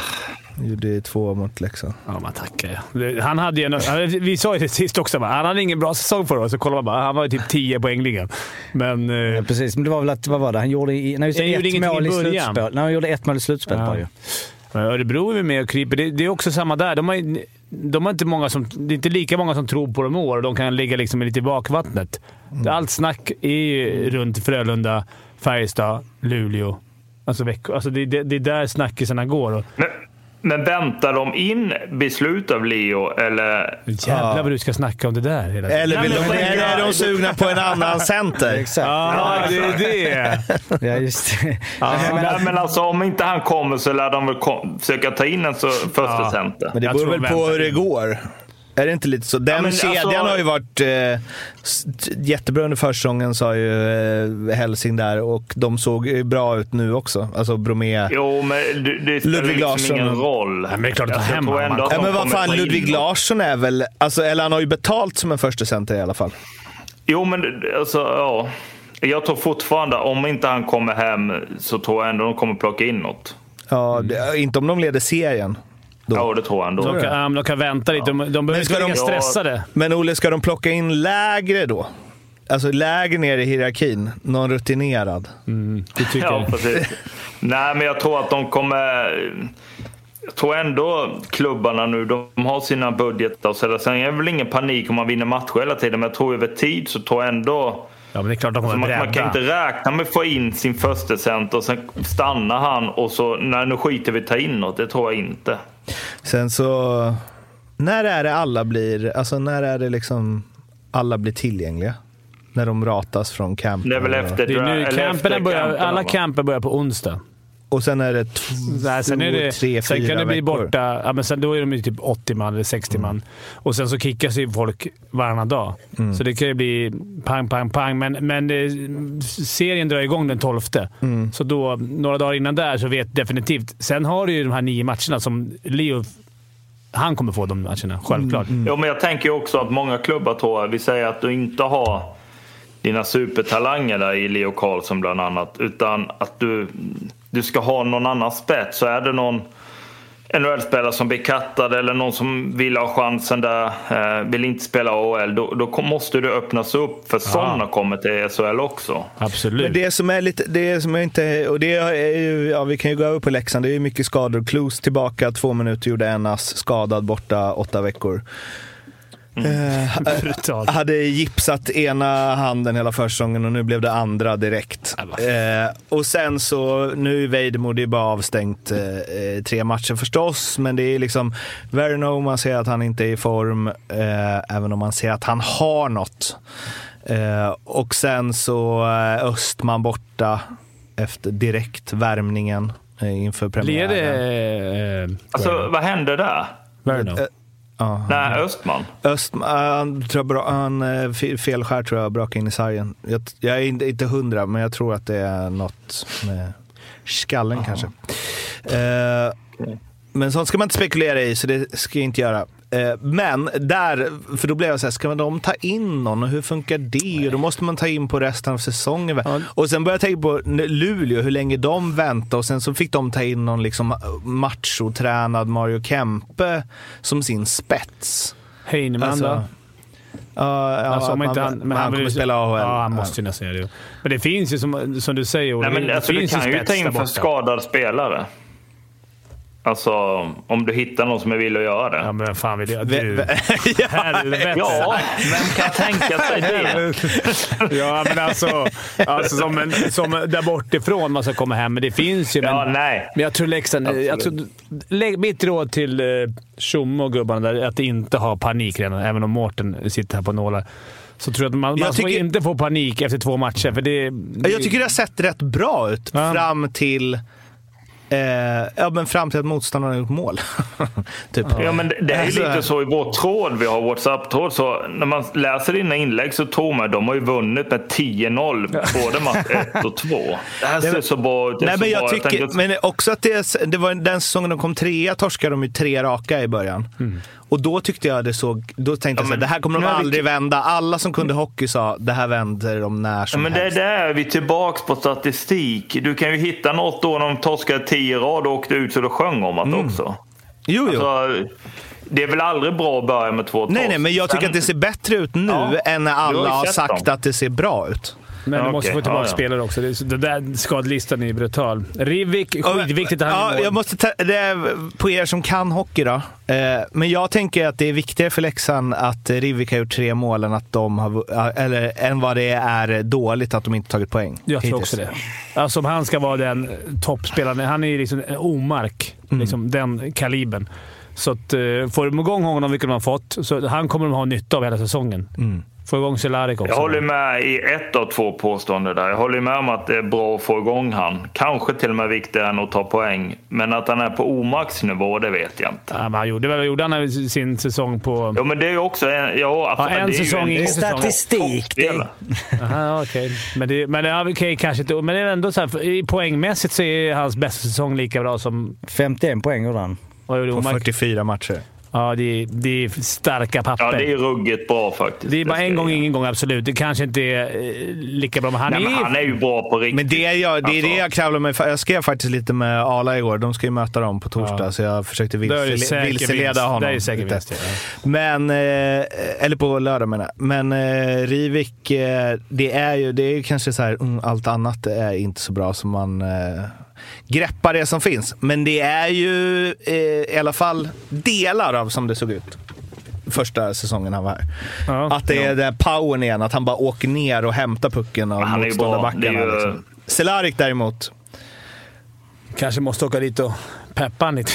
Gjorde två mot Leksand. Ja, man tackar ja. Han hade ju en, Vi sa ju det sist också, han hade ingen bra säsong förra året. Så kollar man bara, han var ju typ 10 poängligan. Men... eh, Ja, precis, men det var väl att, vad var det, han gjorde, i, nej, just det, Han gjorde ett ingenting mål i slutspel. Nej, han gjorde ett mål i slutspel bara ju. Örebro är med och kryper. Det, det är också samma där. De har, ju- de har inte många som, det är inte lika många som tror på dem i år och de kan ligga liksom lite i bakvattnet. Allt snack är ju runt Frölunda, Färjestad, Luleå. Alltså, alltså det, det, det är där snackisarna går. Och, Men, men väntar de in beslut av Leo eller? jävlar vad du ska snacka om det där hela tiden. Eller, vill Nej, de, men eller är de sugna på en annan center? Exakt. Ja, det är det. Ja, just det. Ja, men, men alltså om inte han kommer så lär de väl kom, försöka ta in en så, första Ja. center. Men det beror väl på hur det går. Är det inte lite så? Den men kedjan alltså- har ju varit eh, jättebra under försäsongen, sa ju eh, Helsing där. Och de såg ju bra ut nu också. Alltså Bromé. Jo, men det, det spelar Ludvig liksom Larsson. ingen roll. men det är klart att Alltså, ta jag hem tror honom. ändå Ja, men vad fan, in Ludvig något. Larsson är väl... Alltså, eller han har ju betalt som en första center i alla fall. Jo, men alltså, ja. Jag tror fortfarande, om inte han kommer hem, så tror jag ändå de kommer plocka in något. Ja, det, inte om de leder serien. Då. Ja, det tror jag ändå. De kan, de kan vänta lite. De, de behöver ska inte de- ligga stressade. Men Olle, ska de plocka in lägre då? Alltså lägre ner i hierarkin? Någon rutinerad? Du tycker Ja, precis. Nej, men jag tror att de kommer... Jag tror ändå klubbarna nu, de har sina budgetar så. Sen är det väl ingen panik om man vinner matcher hela tiden, men jag tror över tid så tror jag ändå... Ja, men det är klart de kommer Man, man kan inte räkna med att få in sin första center och sen stannar han och så, nej nu skiter vi ta in något. Det tror jag inte. Sen så... När är det alla blir... Alltså när är det liksom alla blir tillgängliga? När de ratas från campen? Det är väl efter, Det är nu, efter börjar, alla camper börjar på onsdag. Och sen är det två, sen är det, tre, sen fyra kan det bli veckor. borta. Ja, men sen, då är de ju typ 80 man eller 60 man. Och sen så kickas ju folk varannan dag. Så det kan ju bli pang, pang, pang. Men, men det, serien drar igång den 12. Så då, några dagar innan där så vet definitivt. Sen har du ju de här nio matcherna som Leo... Han kommer få de matcherna, självklart. Jo, men jag tänker också att många klubbar tror jag, vi säger att du inte har dina supertalanger där i Leo Karlsson bland annat. Utan att du, du ska ha någon annan spets. Så är det någon NHL-spelare som blir kattad eller någon som vill ha chansen där, eh, vill inte spela AHL. Då, då måste du öppnas upp för sådana kommer till SHL också. Absolut. Men det som är lite, det som jag inte, och det är ju, ja vi kan ju gå över på Leksand, det är ju mycket skador. Klos tillbaka, två minuter, gjorde en ass, skadad borta åtta veckor. Eh, Brutalt. hade gipsat ena handen hela försäsongen och nu blev det andra direkt. Eh, och sen så, nu är Vejdemo, det är bara avstängt eh, eh, tre matcher förstås, men det är liksom Verno, man ser att han inte är i form, eh, även om man ser att han har något. Eh, och sen så eh, Östman borta efter direkt värmningen eh, inför Blir premiären. det... Eh, Alltså, vad hände där? Verno? Ja. Nej, Östman. Öst, han, tror jag, bra, han fe- felskär tror jag, brakade in i sargen. Jag, jag är inte, inte hundra, men jag tror att det är något med skallen kanske. Eh, men sånt ska man inte spekulera i, så det ska jag inte göra. Eh, men där, för då blev jag så här, ska de ta in någon och hur funkar det? Och då måste man ta in på resten av säsongen. va? Och sen började jag tänka på Luleå, hur länge de väntade och sen så fick de ta in någon liksom machotränad Mario Kempe som sin spets. Heinemann Alltså, då? Ja, ja, Alltså, om man, inte han, men han vill kommer ju- spela AHL. Ja, han måste ju nästan göra det. Men det finns ju som, som du säger, Olle. Nej, men det alltså, du finns kan ju ta in för skadad spelare. Alltså, om du hittar någon som är villig att göra det. Ja, men vem fan vill det? Du. ve- Helvete! Ja, vem kan tänka sig det? ja, men alltså, alltså som, en, som där bortifrån man ska komma hem. Men det finns ju. Men, Ja, nej. men jag tror Leksand... Jag tror, lägg, mitt råd till eh, Tjomme och gubbarna där är att inte ha panik redan, även om Mårten sitter här på nålar. Så tror jag att man, man Jag får tycker- inte få panik efter två matcher. För det, det, Jag tycker det har sett rätt bra ut Ja. fram till Eh, ja, men fram till att motståndaren har gjort mål. typ. Ja, men det, det är ju Alltså- lite så i vår tråd, vi har WhatsApp-tråd, så när man läser dina inlägg så tror man att de har ju vunnit med 10-0 både match 1 och 2. Det här ser så bra ut. det är Nej, men jag bra. tycker tänker- men också att det, det var den säsongen de kom trea torskade de ju tre raka i början. Mm. Och då tyckte jag det såg, då tänkte jag så här, det här kommer de men vi- aldrig vända. Alla som kunde hockey sa, det här vänder de när Ja, som men det, helst. där är vi tillbaks på statistik. Du kan ju hitta något år när de torskade tio rad och åkte ut så då sjöng om också. Mm. Jo, jo. Alltså, det är väl aldrig bra att börja med två torsk. nej, nej, men jag tycker Sen- att det ser bättre ut nu Ja, än när alla har sagt dem. att det ser bra ut. Men Ja, du måste få tillbaka Ja, ja. spelare också. Det, det där skadelistan är brutal. Rivik, skitviktigt att han Ja, jag måste ta, det är på er som kan hockey då. Eh, men jag tänker att det är viktigare för Leksand att Rivik har gjort tre mål än, att de har, eller, än vad det är dåligt att de inte tagit poäng. Jag tror hittills. också det. Alltså om han ska vara den eh, toppspelaren. Han är ju liksom omark. Mm. Liksom den kalibern. Så att, eh, får de igång honom, vilket de har fått, så han kommer de ha nytta av hela säsongen. Mm. Få igång Cehlarik också. Jag håller med i ett av två påståenden där. Jag håller med om att det är bra att få igång han. Kanske till och med viktigare än att ta poäng. Men att han är på omaxnivå, det vet jag inte. Ja, men han gjorde, väl- gjorde han sin säsong på... Ja, men det är ju också en... Ja, Ja, en det säsong, säsong. Statistik. Det. Aha, okej. Men, det, men ja, okej, kanske inte. Men det är ändå så här, i poängmässigt så är hans bästa säsong lika bra som... 51 poäng gjorde han. På Omark? 44 matcher. Ja, det är, det är starka papper. Ja, det är ruggigt bra faktiskt. Det är bara en gång, ge. ingen gång. Absolut. Det kanske inte är eh, lika bra, men han Nej, men är... han är ju bra på riktigt. Men det är, jag, det, är det Alltså. jag kravlar mig. Jag skrev faktiskt lite med Ala igår. De ska ju möta dem på torsdag, Ja. så jag försökte det vilsele, vilseleda vinst. honom. Det är säker lite. vinst, ja. Men, eh, eller på lördag menar jag. Men eh, Rivik, eh, det är ju det är kanske så här, mm, allt annat är inte så bra som man greppar det som finns. Men det är ju eh, i alla fall delar av som det såg ut första säsongen han var här. Ja. Att det är den powern igen, att han bara åker ner och hämtar pucken av motståndarbackarna. Ju- Liksom. Cehlárik däremot, Kanske måste åka dit och peppa han lite.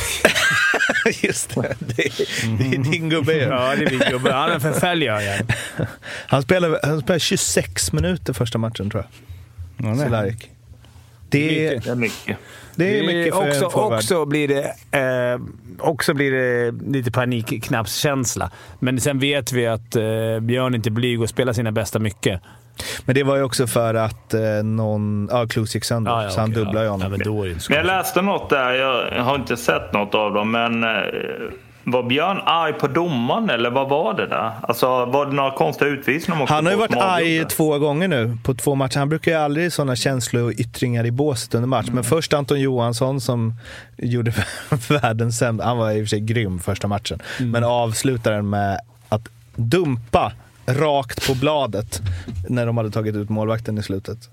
just det, det, är- det är din gubbe ju. ja, det är min gubbe. Han är förföljare. Han spelade, han spelade 26 minuter första matchen tror jag. Ja. Cehlárik. Det, är- Det är mycket. det är mycket för också, en forward. också blir det, eh, också blir det lite panikknappskänsla. Men sen vet vi att eh, Björn inte är blyg och spelar sina bästa mycket. Men det var ju också för att eh, någon, ja, Klose gick sönder, så han dubblade ju ja. honom. Ja, men då är det inte så Men jag läste något där. Jag har inte sett något av dem. Men eh, var Björn arg på domaren eller vad var det där? Alltså var det några konstiga utvisningar? Han har ju varit arg två gånger nu på två matcher. Han brukar ju aldrig sådana känsloyttringar i båset under match. Men först Anton Johansson som gjorde världens sämsta. Han var i och för sig grym första matchen. Men avslutar den med att dumpa rakt på bladet när de hade tagit ut målvakten i slutet.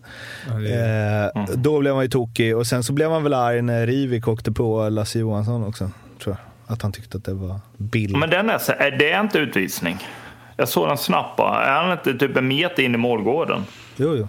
Eh, Då blev han ju tokig och sen så blev han väl arg när Rivik åkte på Lasse Johansson också. Tror jag. Att han tyckte att det var bild. Men den är, är det inte utvisning? Jag såg den snabbt bara. Är han inte typ en meter in i målgården? Jo, jo.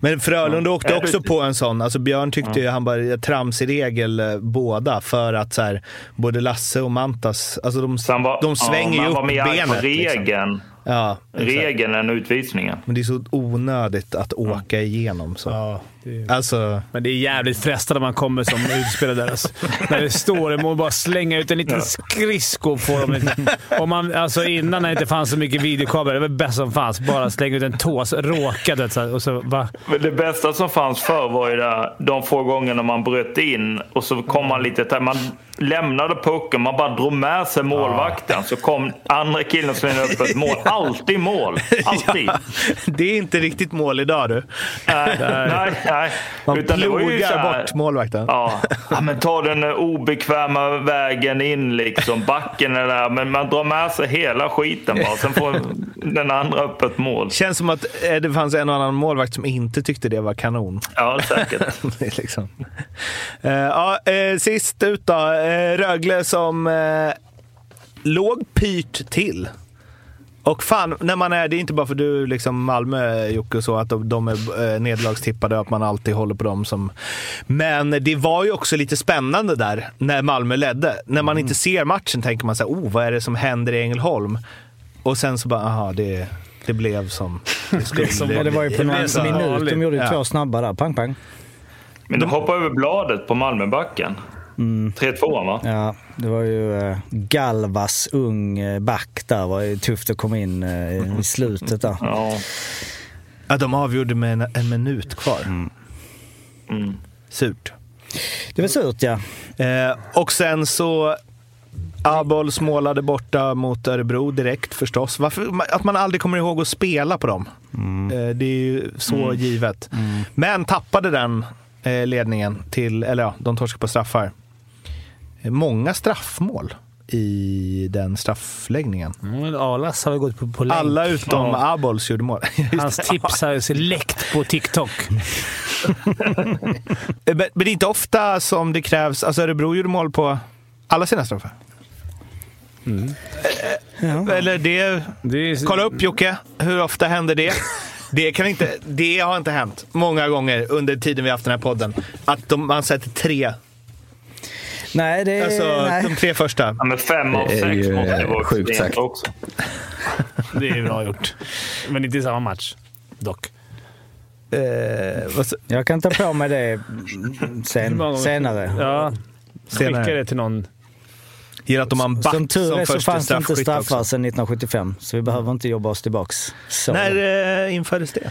Men Frölunda åkte Är det också på en sån. Alltså Björn tyckte ju han bara trams i regel eh, båda för att så här, både Lasse och Mantas, alltså de, var, de svänger ja, ju han var upp mer benet. Liksom. regeln, Ja, exakt. regeln än utvisningen. Men det är så onödigt att åka igenom så. Ja, det är... Alltså, Men det är jävligt frestande när man kommer som utspelare där. Alltså. När det står en mål, bara slänga ut en liten skridsko på dem. Om man, alltså innan när det inte fanns så mycket videokameror, det var det bästa som fanns. Bara slänga ut en tå, så råkade så här, och så va? Men det bästa som fanns förr var ju där, de få gångerna man bröt in och så kom man lite... där- Man lämnade pucken, man bara drog med sig målvakten. Så kom andra killen och slängde upp ett mål. Alltid mål! Alltid! det är inte riktigt mål idag du. Nej, nej, nej. Man Utan plogar här- bort målvakten. Ja. ja, men ta den obekväma vägen in liksom. Backen är där, men man drar med sig hela skiten bara. Sen får den andra upp ett mål. Känns som att eh, det fanns en och annan målvakt som inte tyckte det var kanon. Ja, säkert. Liksom. Eh, ja, eh, sist ut då. Eh, Rögle som eh, låg pyrt till. Och fan, när man är, det är inte bara för du liksom Malmö Jocke och så att de, de är eh, nederlagstippade och att man alltid håller på dem som... Men det var ju också lite spännande där när Malmö ledde. När man inte ser matchen tänker man så här, oh vad är det som händer i Ängelholm? Och sen så bara, aha, det, det blev som det skulle som- Ja, det var ju på någon minut. De gjorde ju Ja. två snabba där. Pang, pang. Men du hoppar över bladet på Malmöbacken. 3-2 va? Ja, det var ju eh, Galvas ung eh, back där. Det var ju tufft att komma in eh, i slutet där. Ja. Ja, de avgjorde med en, en minut kvar. Mm. Surt. Det var surt ja. Eh, och sen så Abols målade borta mot Örebro direkt förstås. Varför, att man aldrig kommer ihåg att spela på dem. Eh, Det är ju så Mm. givet. Men tappade den ledningen till, eller ja, de torskade på straffar. Eh, Många straffmål i den straffläggningen. Mm, Alas har gått på, på länk. Alla utom Ja. Abols gjorde mål. Hans tips har ju läckt på TikTok. Eh, Men, men det är inte ofta som det krävs, alltså Örebro gjorde mål på alla sina straffar. Eh, Eller det, Det är, kolla upp Jocke, hur ofta händer det? Det, kan inte, det har inte hänt många gånger under tiden vi haft den här podden. Att de, man sätter tre, Nej, det är... alltså nej. de tre första. Ja, men fem av Det är sex ju, måste eh, vara sjukt sagt. också. det är bra gjort. Men inte i samma match. Dock. Sa- Jag kan ta på mig det sen, senare. Ja. Senare. Skicka det till någon. att de har en back Som tur är så första fanns det inte straffar sedan 1975, så vi behöver inte jobba oss tillbaks. Så. När eh, infördes det?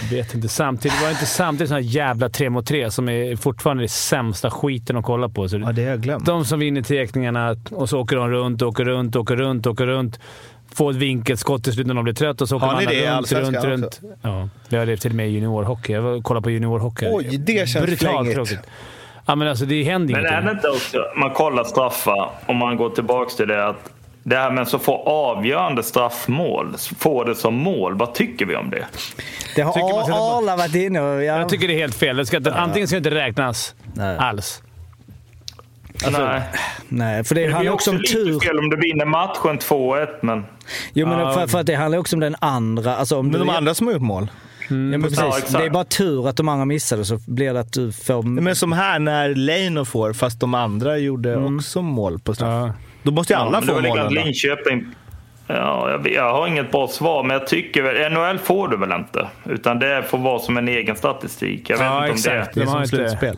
Jag vet inte. Samtidigt var det inte samtidigt här jävla 3 mot 3 som är fortfarande det sämsta skiten att kolla på. Så Ja, det har jag glömt. De som vinner teckningarna och så åker de runt, åker runt, åker runt, åker runt. Får ett vinkelskott till slut när de blir trötta och så åker det i runt, Allsvenskan runt, också? runt. Ja, det har det till och med i juniorhockey. Jag var och kollade på juniorhockey. Oj, det känns Brutalt tråkigt. Ja, men alltså det händer Men är det ingenting. inte också, man kollar straffar, om man går tillbaka till det, att det här med så få avgörande straffmål, få det som mål, vad tycker vi om det? Det har bort- Arla varit inne och... Ja, Jag tycker det är helt fel. Det ska inte, Antingen ska det inte räknas Nej. alls. Nej. nej, för det Det handlar också också om lite tur. fel om du vinner matchen 2-1, men... Jo, men Ja. för, för att det handlar också om den andra. Alltså om Men du, de andra som har gjort mål? ja, men precis, Ja, det är bara tur att de andra missade så blir det att du får... Men som här när Leino får, fast de andra gjorde också mål på straff. Ja. Då måste ju Ja, alla det få målen. Linköping. Ja, jag, jag har inget bra svar, men jag tycker väl... NHL får du väl inte? Utan det får vara som en egen statistik. Jag vet Ja, inte om exakt. det... Det är De har som inte- slutspel.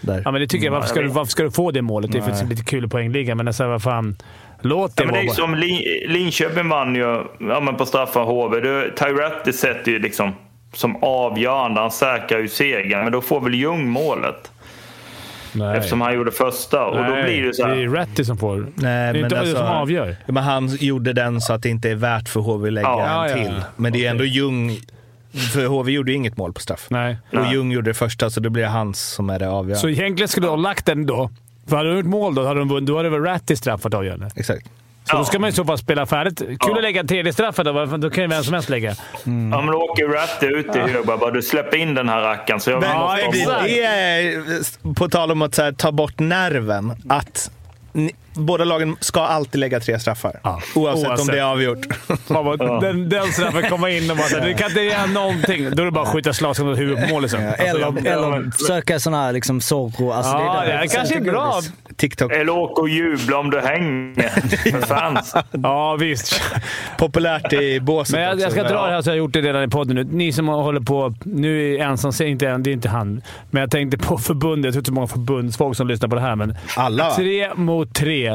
Där. Ja, men det tycker jag. Varför ska, jag du, varför ska du få det målet? Det är för att det är lite kul i poängligan, men alltså, vad fan. Låt det Ja, men det är ju vara. som Lin- Linköping vann ju ja, men på straffar HV. Du- Tyretti sätter ju liksom som avgörande. Han säkrar ju segern. Men då får väl Ljung målet. Nej. Eftersom han gjorde första. Och då Nej, blir det så Det här. är Ratty som får. Nej, det är men inte alltså, som avgör. Ja, Men han gjorde den så att det inte är värt för HV att lägga Ja, en ja, till. ja. Men det är ändå Ljung. För HV gjorde ju inget mål på straff. Nej. Och Ljung gjorde det första, så då blir det hans som är det avgörande. Så egentligen skulle du ha lagt den då. För hade du gjort mål då, hade de vunnit. Då hade väl Ratty straffat avgörande. Exakt. Så då ska man i så fall spela färdigt. Kul Ja. att lägga en tredje straffen då. Då kan ju vem som helst lägga. Ja, men då åker Ratty ut i. Bara, du släpper in den här rackaren. Så jag Men Ja, exakt. det är, på tal om att så här, ta bort nerven, att ni, båda lagen ska alltid lägga tre straffar. Ja. Oavsett, om Oavsett. det är avgjort. Bara, den, den straffen kommer in och bara såhär, du kan inte göra någonting. Då är det bara att skjuta slagskan mot huvudet på mål liksom. Ja, Alltså, eller, eller söka sådana här liksom Zorro. Alltså, Ja, det här kanske är bra. TikTok. Eller åka och jubla om du hänger med fans. Ja, visst. Populärt i båset Men jag, också. jag ska Men- dra det här så jag har gjort det redan i podden nu. Ni som håller på... Nu är ensam, inte, det är inte han. Men jag tänkte på förbundet. Jag tror inte så många förbundsfolk som lyssnar på det här. Men Alla, va? Tre mot tre.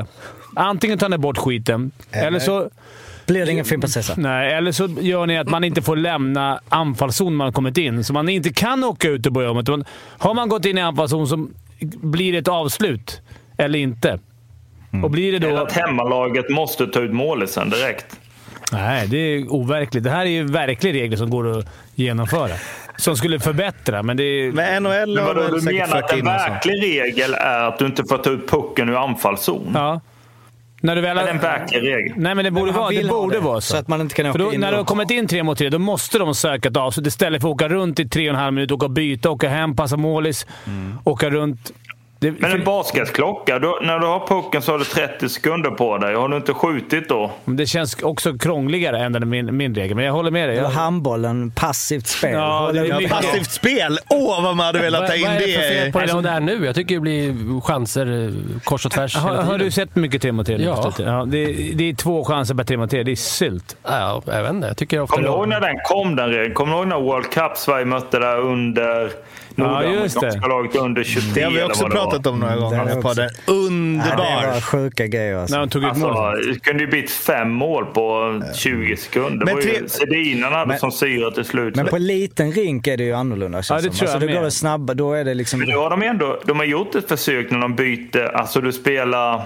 Antingen tar ni bort skiten, eller så... Blir det ingen Fimpensessa? Nej, eller så gör ni att man inte får lämna anfallszon man har kommit in. Så man inte kan åka ut och börja om. Utan Har man gått in i anfallszon så blir det ett avslut. Eller inte. Och blir det Eller då... att hemmalaget måste ta ut målisen direkt. Nej, det är overkligt. Det här är ju verklig regler som går att genomföra. Som skulle förbättra, men det är... Men NHL Men har vadå, du menar att en verklig regel är att du inte får ta ut pucken ur anfallszon? Ja. När du väl Är det en verklig regel? Nej, men det borde, vara, det borde det, vara så. så att man inte kan För då, in när du har kommit in tre mot tre, då måste de söka ett avslut istället för att åka runt i tre och en halv minut, åka och byta, åka hem, passa målis, åka runt. Det, Men för- en basketklocka, då, när du har pucken så har du 30 sekunder på dig. Har du inte skjutit då? det känns också krångligare än den min, min regel, men jag håller med dig. Jag, handbollen, passivt spel. Ja, är mycket. Passivt spel! Åh, vad man hade velat Vad, ta in vad är det för fel på det. som det är nu? Jag tycker det blir chanser eh, kors och tvärs har, har du sett mycket nu Ja. på ja det, det är två chanser per tre. Det är sylt. Ja, jag vet inte. Jag tycker ofta Kommer du ihåg när den kom, den regeln? Kommer du ihåg när World Cup Sverige mötte där under nordamerikanska det. laget under 23 Det har vi också pratat om några det gånger vi på podden. Ja, det Underbar! var sjuka grejer alltså. När de tog ut Alltså, mål. det kunde ju blivit fem mål på 20 sekunder. Det Men var ju tre- Sedinarna hade Men- som syra till slut. Men på liten rink är det ju annorlunda Ja, det som. tror jag alltså, då med. går det snabbare. Då är det liksom... Men nu har de ändå de har gjort ett försök när de byter. Alltså du spelar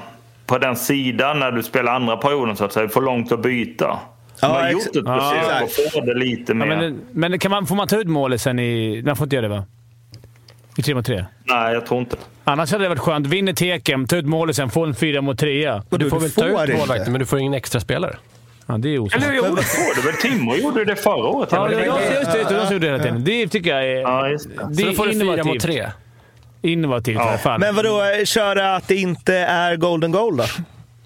på den sidan när du spelar andra perioden så att säga. Du får långt att byta. De har Ja, gjort ett ja, försök att exakt. få det lite Ja, mer. men men kan man, får man ta ut målet sen i... Man får inte göra det va? I 3 mot 3? Nej, jag tror inte. Annars hade det varit skönt. Vinner Tekem, ta ut målet sen, få en 4 mot 3. Du får väl ta ut målvakten, men du får ingen extra spelare. Ja, det är osmart. Eller jo, det får du väl. Timo gjorde det förra året. Ja, det- just det, just det. just det, De gjorde det hela tiden. Det tycker jag är... Ja, just det. Det Så då får du fyra mot innovativt. tre. Innovativt i alla fall. Men vadå, köra att det inte är golden goal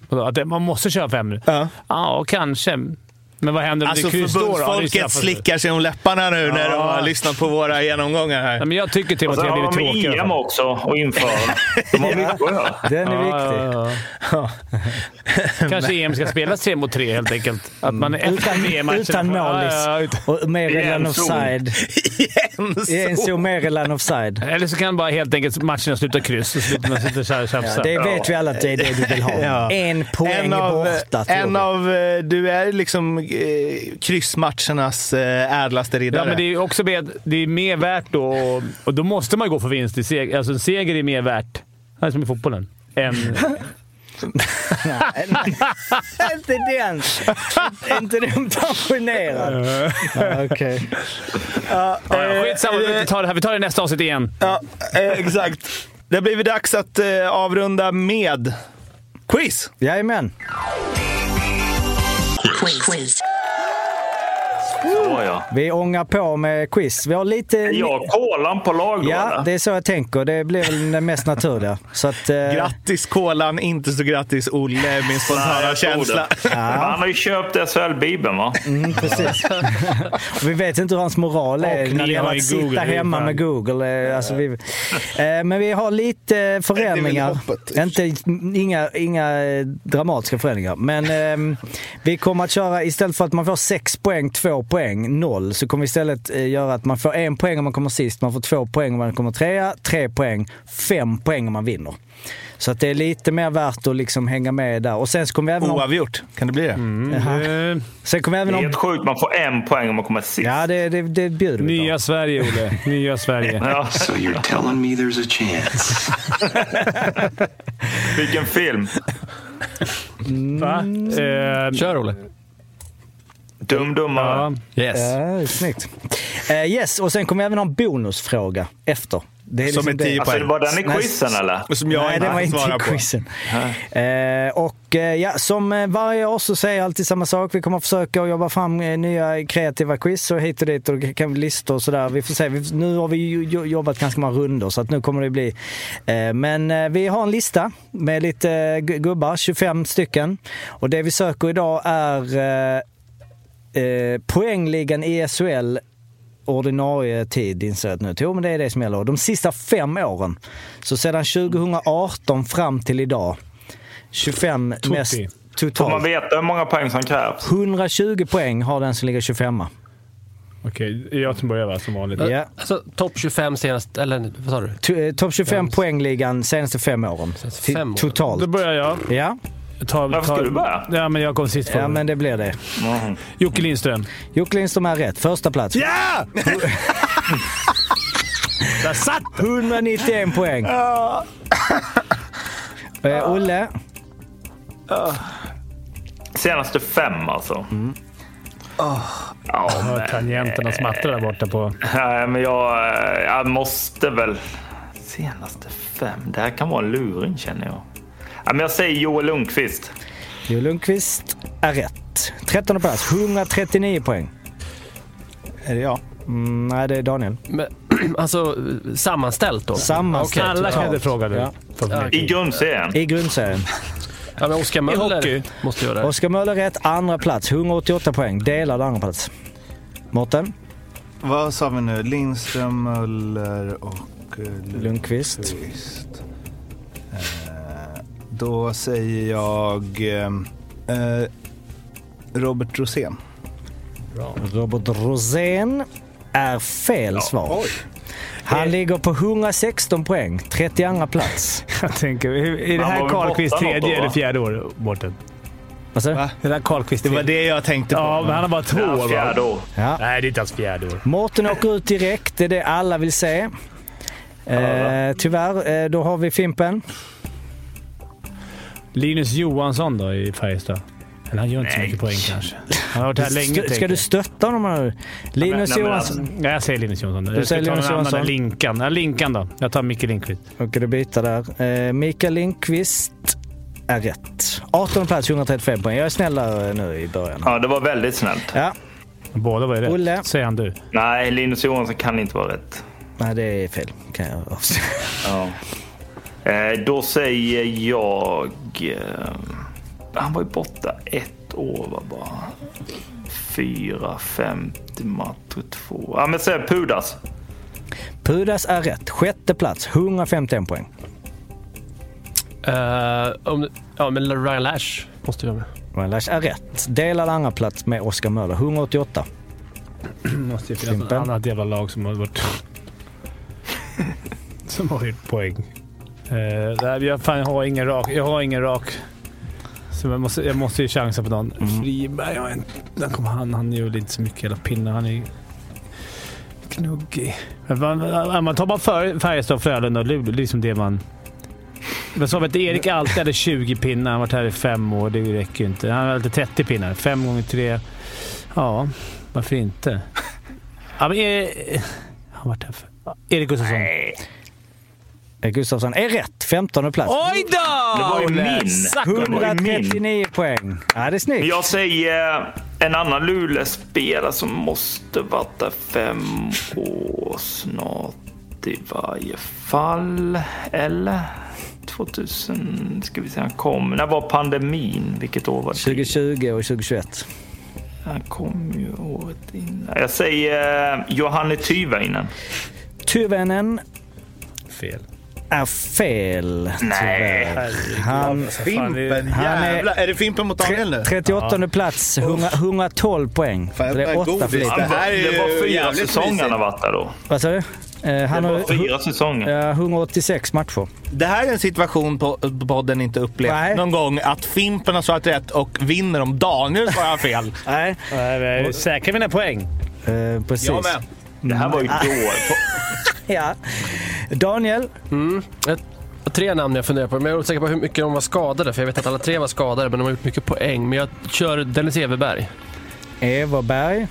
då? Att man måste köra fem nu? Ja. Ja, kanske. Men vad händer om Alltså det är kryss då? då? Ja, förbundsfolket straffar. slickar sig om läpparna nu när de Ja. har lyssnat på våra genomgångar här. Ja, men jag tycker 3 Och mot 3 sen har har blivit de tråkigt. i alla EM fall. också att införa. De har mycket att göra. Den är viktig. Ja, ja, ja. Kanske EM ska spelas 3 mot 3 helt enkelt. Att man efter Utan, utan målis. Ja, ja, Och mer än offside. I en zon mer än offside. Eller så kan bara helt enkelt matcherna sluta kryss och sluta man sitta och tjafsa. Ja, det vet vi alla att det är det du vill ha. Ja. En poäng en av, borta. en av, eh, du är liksom eh, kryssmatchernas eh, ädlaste riddare. Ja, men det är också mer, det är mer värt då, och, och då måste man gå för vinst. i seger. Alltså en seger är mer värt, det är som i fotbollen, än... Inte den! Inte den pensionerad. Ja, Okej. Ja, Ja, skitsamma, vi tar det här. Vi tar det i nästa avsnitt igen. Ja, eh, exakt. Det har blivit dags att avrunda med quiz. Jajamän. Quiz. Så ja. Vi ångar på med quiz. Vi har lite... Jag har kolan på lag då, Ja, det är så jag tänker. Det blir väl det mest naturliga. Så att, eh, Grattis Kolan, inte så grattis Olle, min spontana känsla. Men Han har ju köpt SHL-bibeln va? Mm, precis. Vi vet inte hur hans moral är Och när det gäller att Google, sitta hemma med Google. Eh, Alltså vi, eh, men vi har lite förändringar. hoppet. Inte, inga, inga eh, dramatiska förändringar. Men ehm, vi kommer att köra, istället för att man får 6 poäng, 2 poäng, 0, så kommer vi istället eh, göra att man får en poäng om man kommer sist, man får två poäng om man kommer trea, tre poäng, fem poäng om man vinner. Så att det är lite mer värt att liksom hänga med där. Och sen så kommer vi även. Oavgjort, kan det bli det? Jaha. Eh, Sen kommer vi Det även är ha... helt sjukt, man får en poäng om man kommer sist. Ja, det, det, det bjuder vi. Nya Sverige, Olle. Nya Sverige. Ja. So you're telling me there's a chance? Vilken film. Va? Eh, Kör Olle. Dum dummare. ja. Yes. Ja, snyggt. Eh, yes, och sen kommer vi även ha en bonusfråga efter. Det är Som är 10 Alltså, poäng. var den i Nej, quizen eller? Som jag Nej, det var inte i quizen. Eh, och eh, ja, som eh, varje år så säger jag alltid samma sak. Vi kommer att försöka att jobba fram eh, nya kreativa quiz och hit och dit och kan vi listor och sådär. Vi får se. Vi, nu har vi jobbat ganska många rundor så att nu kommer det bli. Eh, men eh, vi har en lista med lite eh, gu- gubbar, 25 stycken. Och det vi söker idag är eh, poängligan i SHL ordinarie tid inser jag nu. Jo, men det är det som gäller. De sista fem åren. Så sedan 2018 fram till idag. 25 Tutti. mest Får man totalt. veta hur många poäng som krävs? 120 poäng har den som ligger 25 Okej, jag som börjar va, som vanligt. Ja. Alltså topp 25 senast, eller vad sa du? Eh, Topp 25 poängligan senaste fem åren. Senaste fem åren. Totalt. Då börjar jag. Ja. Ta, Varför ska du börja? Ja, men jag kom sist förra ja, men det blir det. Mm. Jocke Lindström. Jocke Lindström är rätt. Första plats. Ja! Där satt 191 poäng. Eh, Olle? Senaste fem alltså. Mm. Ja, Hör tangenterna smattra där borta på... Nej, men jag, eh, jag måste väl... Senaste fem? Det här kan vara en luring känner jag. Ja, men jag säger Joel Lundqvist. Joel Lundqvist är rätt. 13 plats. 139 poäng. Är det jag? Mm, nej, det är Daniel. Men, alltså sammanställt då? Sammanställt. Okej, Alla fråga du. Ja. Ja. I grundserien. I grundserien. Ja, men Oskar hockey. Möller måste göra det. Oskar Möller rätt. Andra plats. 188 poäng. Delad andra plats. Mårten Vad sa vi nu? Lindström, Möller och eh, Lundqvist. Lundqvist. Då säger jag eh, eh, Robert Rosén. Robert Rosén är fel svar. Han ligger på 116 poäng. 32 plats. Jag tänker, är det här något tredje eller fjärde år, Mårten? Vad sa du? Det här Karlqvists Det var det jag tänkte på. Ja, men han har bara två Ja, år fjärde år. Ja. Nej, det är inte hans fjärde år. Mårten åker ut direkt. Det är det alla vill se. Eh, tyvärr, eh, då har vi Fimpen. Linus Johansson då i Färjestad? Eller han gör inte så Nej. mycket poäng kanske. Han har varit här länge. Ska, du stötta honom nu? Linus men Johansson. alltså- Ja, jag säger Linus Johansson. Du Jag säger Linus. Johansson. Linkan. Ja, Linkan då. Jag tar Micke Lindqvist. Okej, du byter där. Eh, Mikael Lindqvist är rätt. 18 plats, 135 poäng. Jag är snäll där nu i början. Ja, det var väldigt snällt. Ja, Båda var ju rätt. Olle. Säger han du. Nej, Linus Johansson kan inte vara rätt. nej det är fel kan jag avslöja. Ja. Eh, då säger jag... Eh, han var ju borta ett år va, bara. Fyra, femtio matcher, två. Ja, men säg Pudas. Pudas är rätt. Sjätte plats, 151 poäng. Eh, om, ja, men Ryan Lash måste jag med. Ryan Lash är rätt. Delad andra plats med Oskar Möller, 188. måste ju finnas Fimpen. annat jävla lag som har varit... som har gjort poäng. Uh, jag, fan, jag har ingen rak. Jag har ingen rak. Så jag måste, jag måste ju chansa på någon. Friberg, jag har en, där kommer han. Han gör inte så mycket hela pinnar. Han är knuggig. Men man, man tar bara för Färjestad, Frölunda och Luleå. Det är liksom det man... Men så vet Erik alltid hade 20 pinnar. Han har varit här i fem år. Det räcker ju inte. Han har alltid 30 pinnar. Fem gånger tre. Ja, varför inte? Ja, men är, han har varit här för... Erik Gustafsson. Erik Gustafsson är rätt. 15 plats. Oj då! Det var ju min. Sack. Det var ju min. 139 poäng. Ja, det är snyggt. Jag säger en annan Luleå-spelare som måste varit där fem år snart i varje fall. Eller? 2000, ska vi se, han kom. När var pandemin? Vilket år var det? 2020 och 2021. Han kom ju året innan. Jag säger eh, Johanne Tyväinen. Tyvänen Fel. Är fel. Nej. tyvärr. Han, Fimpen, Han är- jävlar. Är det Fimpen mot Daniel nu? 38 plats, 100, 112 poäng. Fan, det är är 8 godis. för lite. Det här är det var fyra säsonger han har varit där då. Vad sa du? Eh, han Det var har fyra säsonger. ja, 186 matcher. Det här är en situation på podden inte upplevt Nej. någon gång. Att Fimpen har svarat rätt och vinner om Daniel svarar fel. Nej, Nej, vi säkra mina poäng. eh, precis. Jag med. Det här var ju Mm. dåligt. Ja. Daniel, har tre namn jag funderar på, men jag är osäker på hur mycket de var skadade. För jag vet att alla tre var skadade, men de har gjort mycket poäng. Men jag kör Dennis Everberg. Everberg.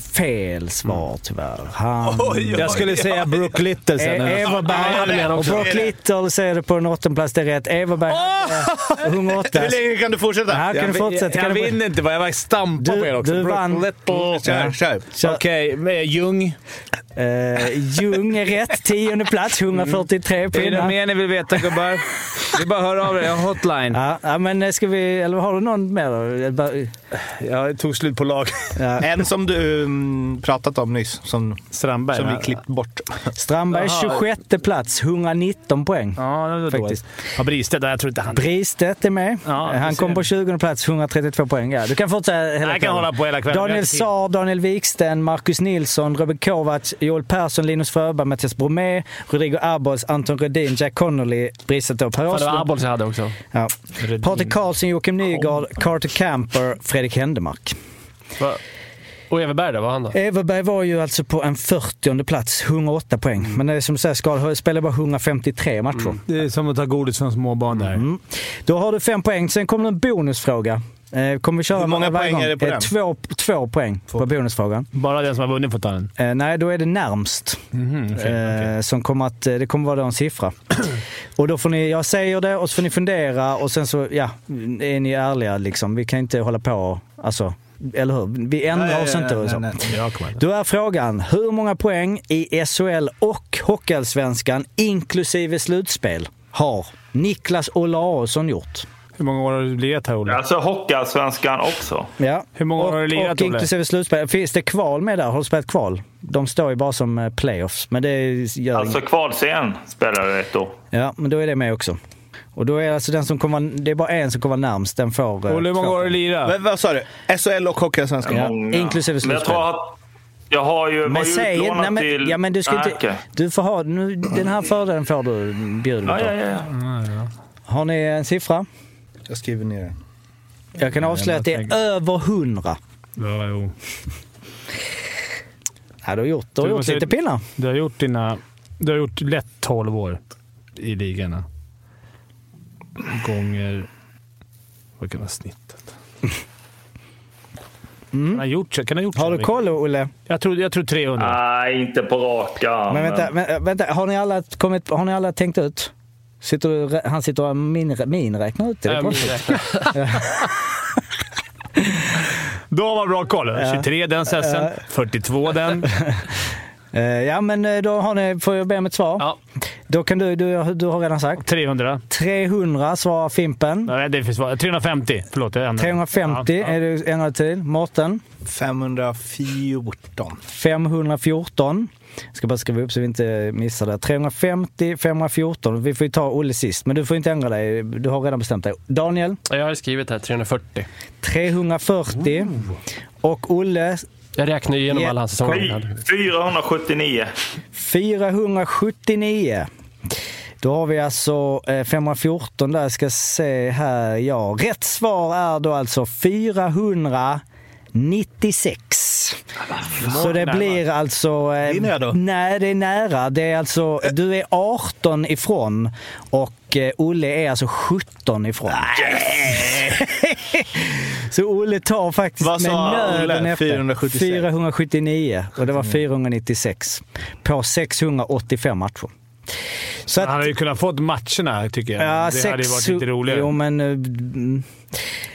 Fel svar tyvärr. Han... Jag skulle säga Brook Little sen. E- Ja, menar Everberg jag och. Brock Little säger det på en åttonde plats. Det är rätt. Everberg hade 108. Hur länge kan du fortsätta? Här kan du fortsätta. Jag Kan du- vinner inte. Jag var stampa Du- på er också. du Brook vann. Little. Kör, kör. Kör. Okej, okay, Ljung. Eh, Ljung är rätt. Tionde plats, 143 Är det pinnar. mer ni vill veta gubbar? Det är bara att höra av er. Jag har hotline. Ja, ja, men eh, ska vi... Eller har du någon mer då? Jag bara- Jag tog slut på lag. Ja. En som du mm, pratat om nyss, som, Strandberg. som vi klippt bort. Strandberg, Jaha. 26 plats, 119 poäng. Ja, det var Faktiskt. Ja, Bristedt, jag tror inte han... Bristedt är med. Ja, Han kom på 20 plats, 132 poäng. Ja, du kan fortsätta hela Jag kan hålla på hela kvällen. Daniel. Saar, Daniel Wiksten, Marcus Nilsson, Robert Kovacs, Joel Persson, Linus Fröberg, Mattias Bromé, Rodrigo Arbols, Anton Rödin, Jack Connolly, Bristedt och Per Fan, det var Åslund. Abols jag hade också. Ja. Rödin. Patrik Karlsson, Joakim Nygård, Carter Camper, Fredrik Händemark. Va? Och Everberg då, var han då? Everberg var ju alltså på en 40 plats, 108 poäng. Men det är som du säger, Skador spelar bara 153 matcher. Det är som att ta godis från småbarn där. Mm. Då har du fem poäng. Sen kommer en bonusfråga. Eh, kommer vi köra Hur många varje poäng gång. är det på Eh, den? Två, två poäng på bonusfrågan. Bara den som har vunnit får ta den. Eh, nej, då är det närmst. Mhm, okej, Eh, okej. som kommer att, eh, det kommer vara då en siffra. och då får ni, jag säger det och så får ni fundera och sen så, ja, är ni ärliga liksom. Vi kan inte hålla på, alltså, eller hur? Vi ändrar oss inte och så. Jag kommer. Då är frågan, hur många poäng i SHL och Hockeyallsvenskan inklusive slutspel har Niklas Olausson gjort? Hur många år har du lirat här, Olle? Alltså Hockeyallsvenskan också. Ja. Hur många och, år har du lirat, Och Olle? inklusive slutspel. Finns det kval med där? Har du spelat kval? De står ju bara som eh, playoffs, men det gör Alltså inget. kvalserien spelade ett år. Ja, men då är det med också. Och då är det alltså den som kommer, det är bara en som kommer närmst, den får... eh, Olle, hur många år har du lirat? Vad sa du? SHL och Hockeyallsvenskan? Ja, Många. inklusive Men jag slutspel. tror att jag har ju, Men ju säg utlånad nej, men, till... ja, men du ska Ah, inte... Du får ha... Nu, den här fördelen får du bjuda Ja, på. ja, ja. Har ni en siffra? Jag skriver ner den. Jag kan avslöja att det är över 100. Ja, jo. Ja, du har gjort, du har Du gjort måste- lite pinnar. Du har gjort dina... Du har gjort lätt 12 år i ligorna. gånger... Vad kan vara snittet? Kan ha gjort, kan ha gjort Har du koll Olle? Jag tror, jag tror 300. Nej, inte på rak arm. Men vänta, men, vänta har, ni alla kommit, har ni alla tänkt ut? Sitter du, han sitter och min, minräknar ut det. konstigt. Då var bra koll. Ja. 23 den sessen, Ja. 42 den. Eh, ja, men eh, då har ni, får jag be om ett svar? Ja. Då kan du, du, du har redan sagt. 300. 300 svarar Fimpen. Nej, det finns svar. 350. Förlåt, jag ändrade. 350 Ja, ja. är det ändrad till. Mårten? 514. 514. Jag ska bara skriva upp så vi inte missar det. 350, 514. Vi får ju ta Olle sist, men du får inte ändra dig. Du har redan bestämt dig. Daniel? Jag har skrivit här 340. 340. Och Olle? Jag räknar ju igenom Ja, alla hans säsonger. 479. 479. Då har vi alltså eh, 514 där, ska se här. Ja, rätt svar är då alltså 496. Så det blir alltså... eh, Vinner då? Nej, det är nära. Det är alltså, du är 18 ifrån och eh, Olle är alltså 17 ifrån. Så Olle tar faktiskt Vad med nöden efter. 476. 479 och det var 496 på 685 matcher. Så Han hade ju kunnat fått matcherna, tycker jag. Ja, det hade sex, ju varit lite roligare. Jo, men...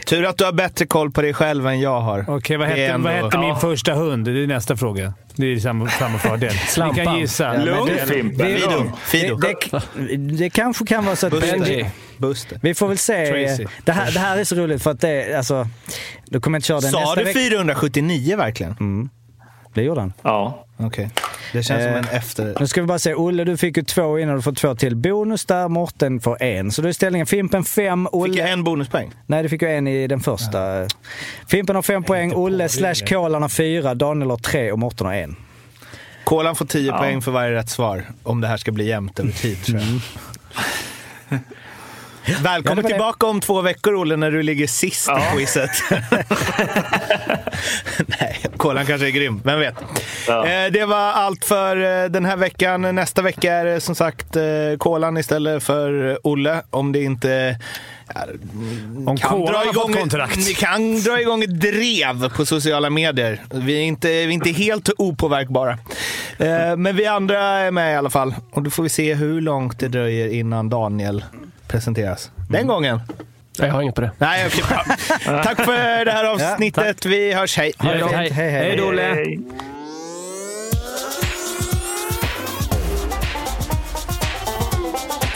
Tur att du har bättre koll på dig själv än jag har. Okej, vad Det är hette, ändå- vad hette min Ja. första hund? Det är nästa fråga. Det är samma, samma fördel. Ni kan Slampan. gissa. Lugn det- Fimpen, lugn. Fido. Det, det, det kanske kan vara så att... Benji. Buster. Vi får väl se. Tracy. Det här, det här är så roligt för att det alltså... Du kommer inte köra den Sa nästa du vecka. 479 verkligen? Mm. Det gjorde han. Ja. Okej. Det känns som Eh, en efter... Nu ska vi bara se. Olle, du fick ju två innan. Du får två till. Bonus där. Morten får en. Så då är ställningen Fimpen fem. Olle... Fick jag en bonuspoäng? Nej, du fick ju en i den första. Fimpen har fem poäng. Olle slash Kolan har fyra. Daniel har tre och Morten har en. Kolan får 10 Ja. poäng för varje rätt svar. Om det här ska bli jämnt över tid tror jag. Välkommen Ja, det tillbaka om två veckor Olle, när du ligger sist Ja. i quizet. Nej, Kolan kanske är grym, vem vet. Ja. Eh, det var allt för eh, den här veckan. Nästa vecka är det som sagt eh, Kolan istället för Olle. Om det inte... Ja, Om kan dra igång, kontrakt. Ni kan dra igång ett drev på sociala medier. Vi är inte, vi är inte helt opåverkbara. Eh, men vi andra är med i alla fall. Och då får vi se hur långt det dröjer innan Daniel presenteras. Den gången. Jag har inget på det. Nej, okej, bra. Tack för det här avsnittet. vi hörs. Hej. Ha det Ja, fint. hej. Hej, hej. Hej då, Olle. Hej.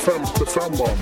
Femte femman.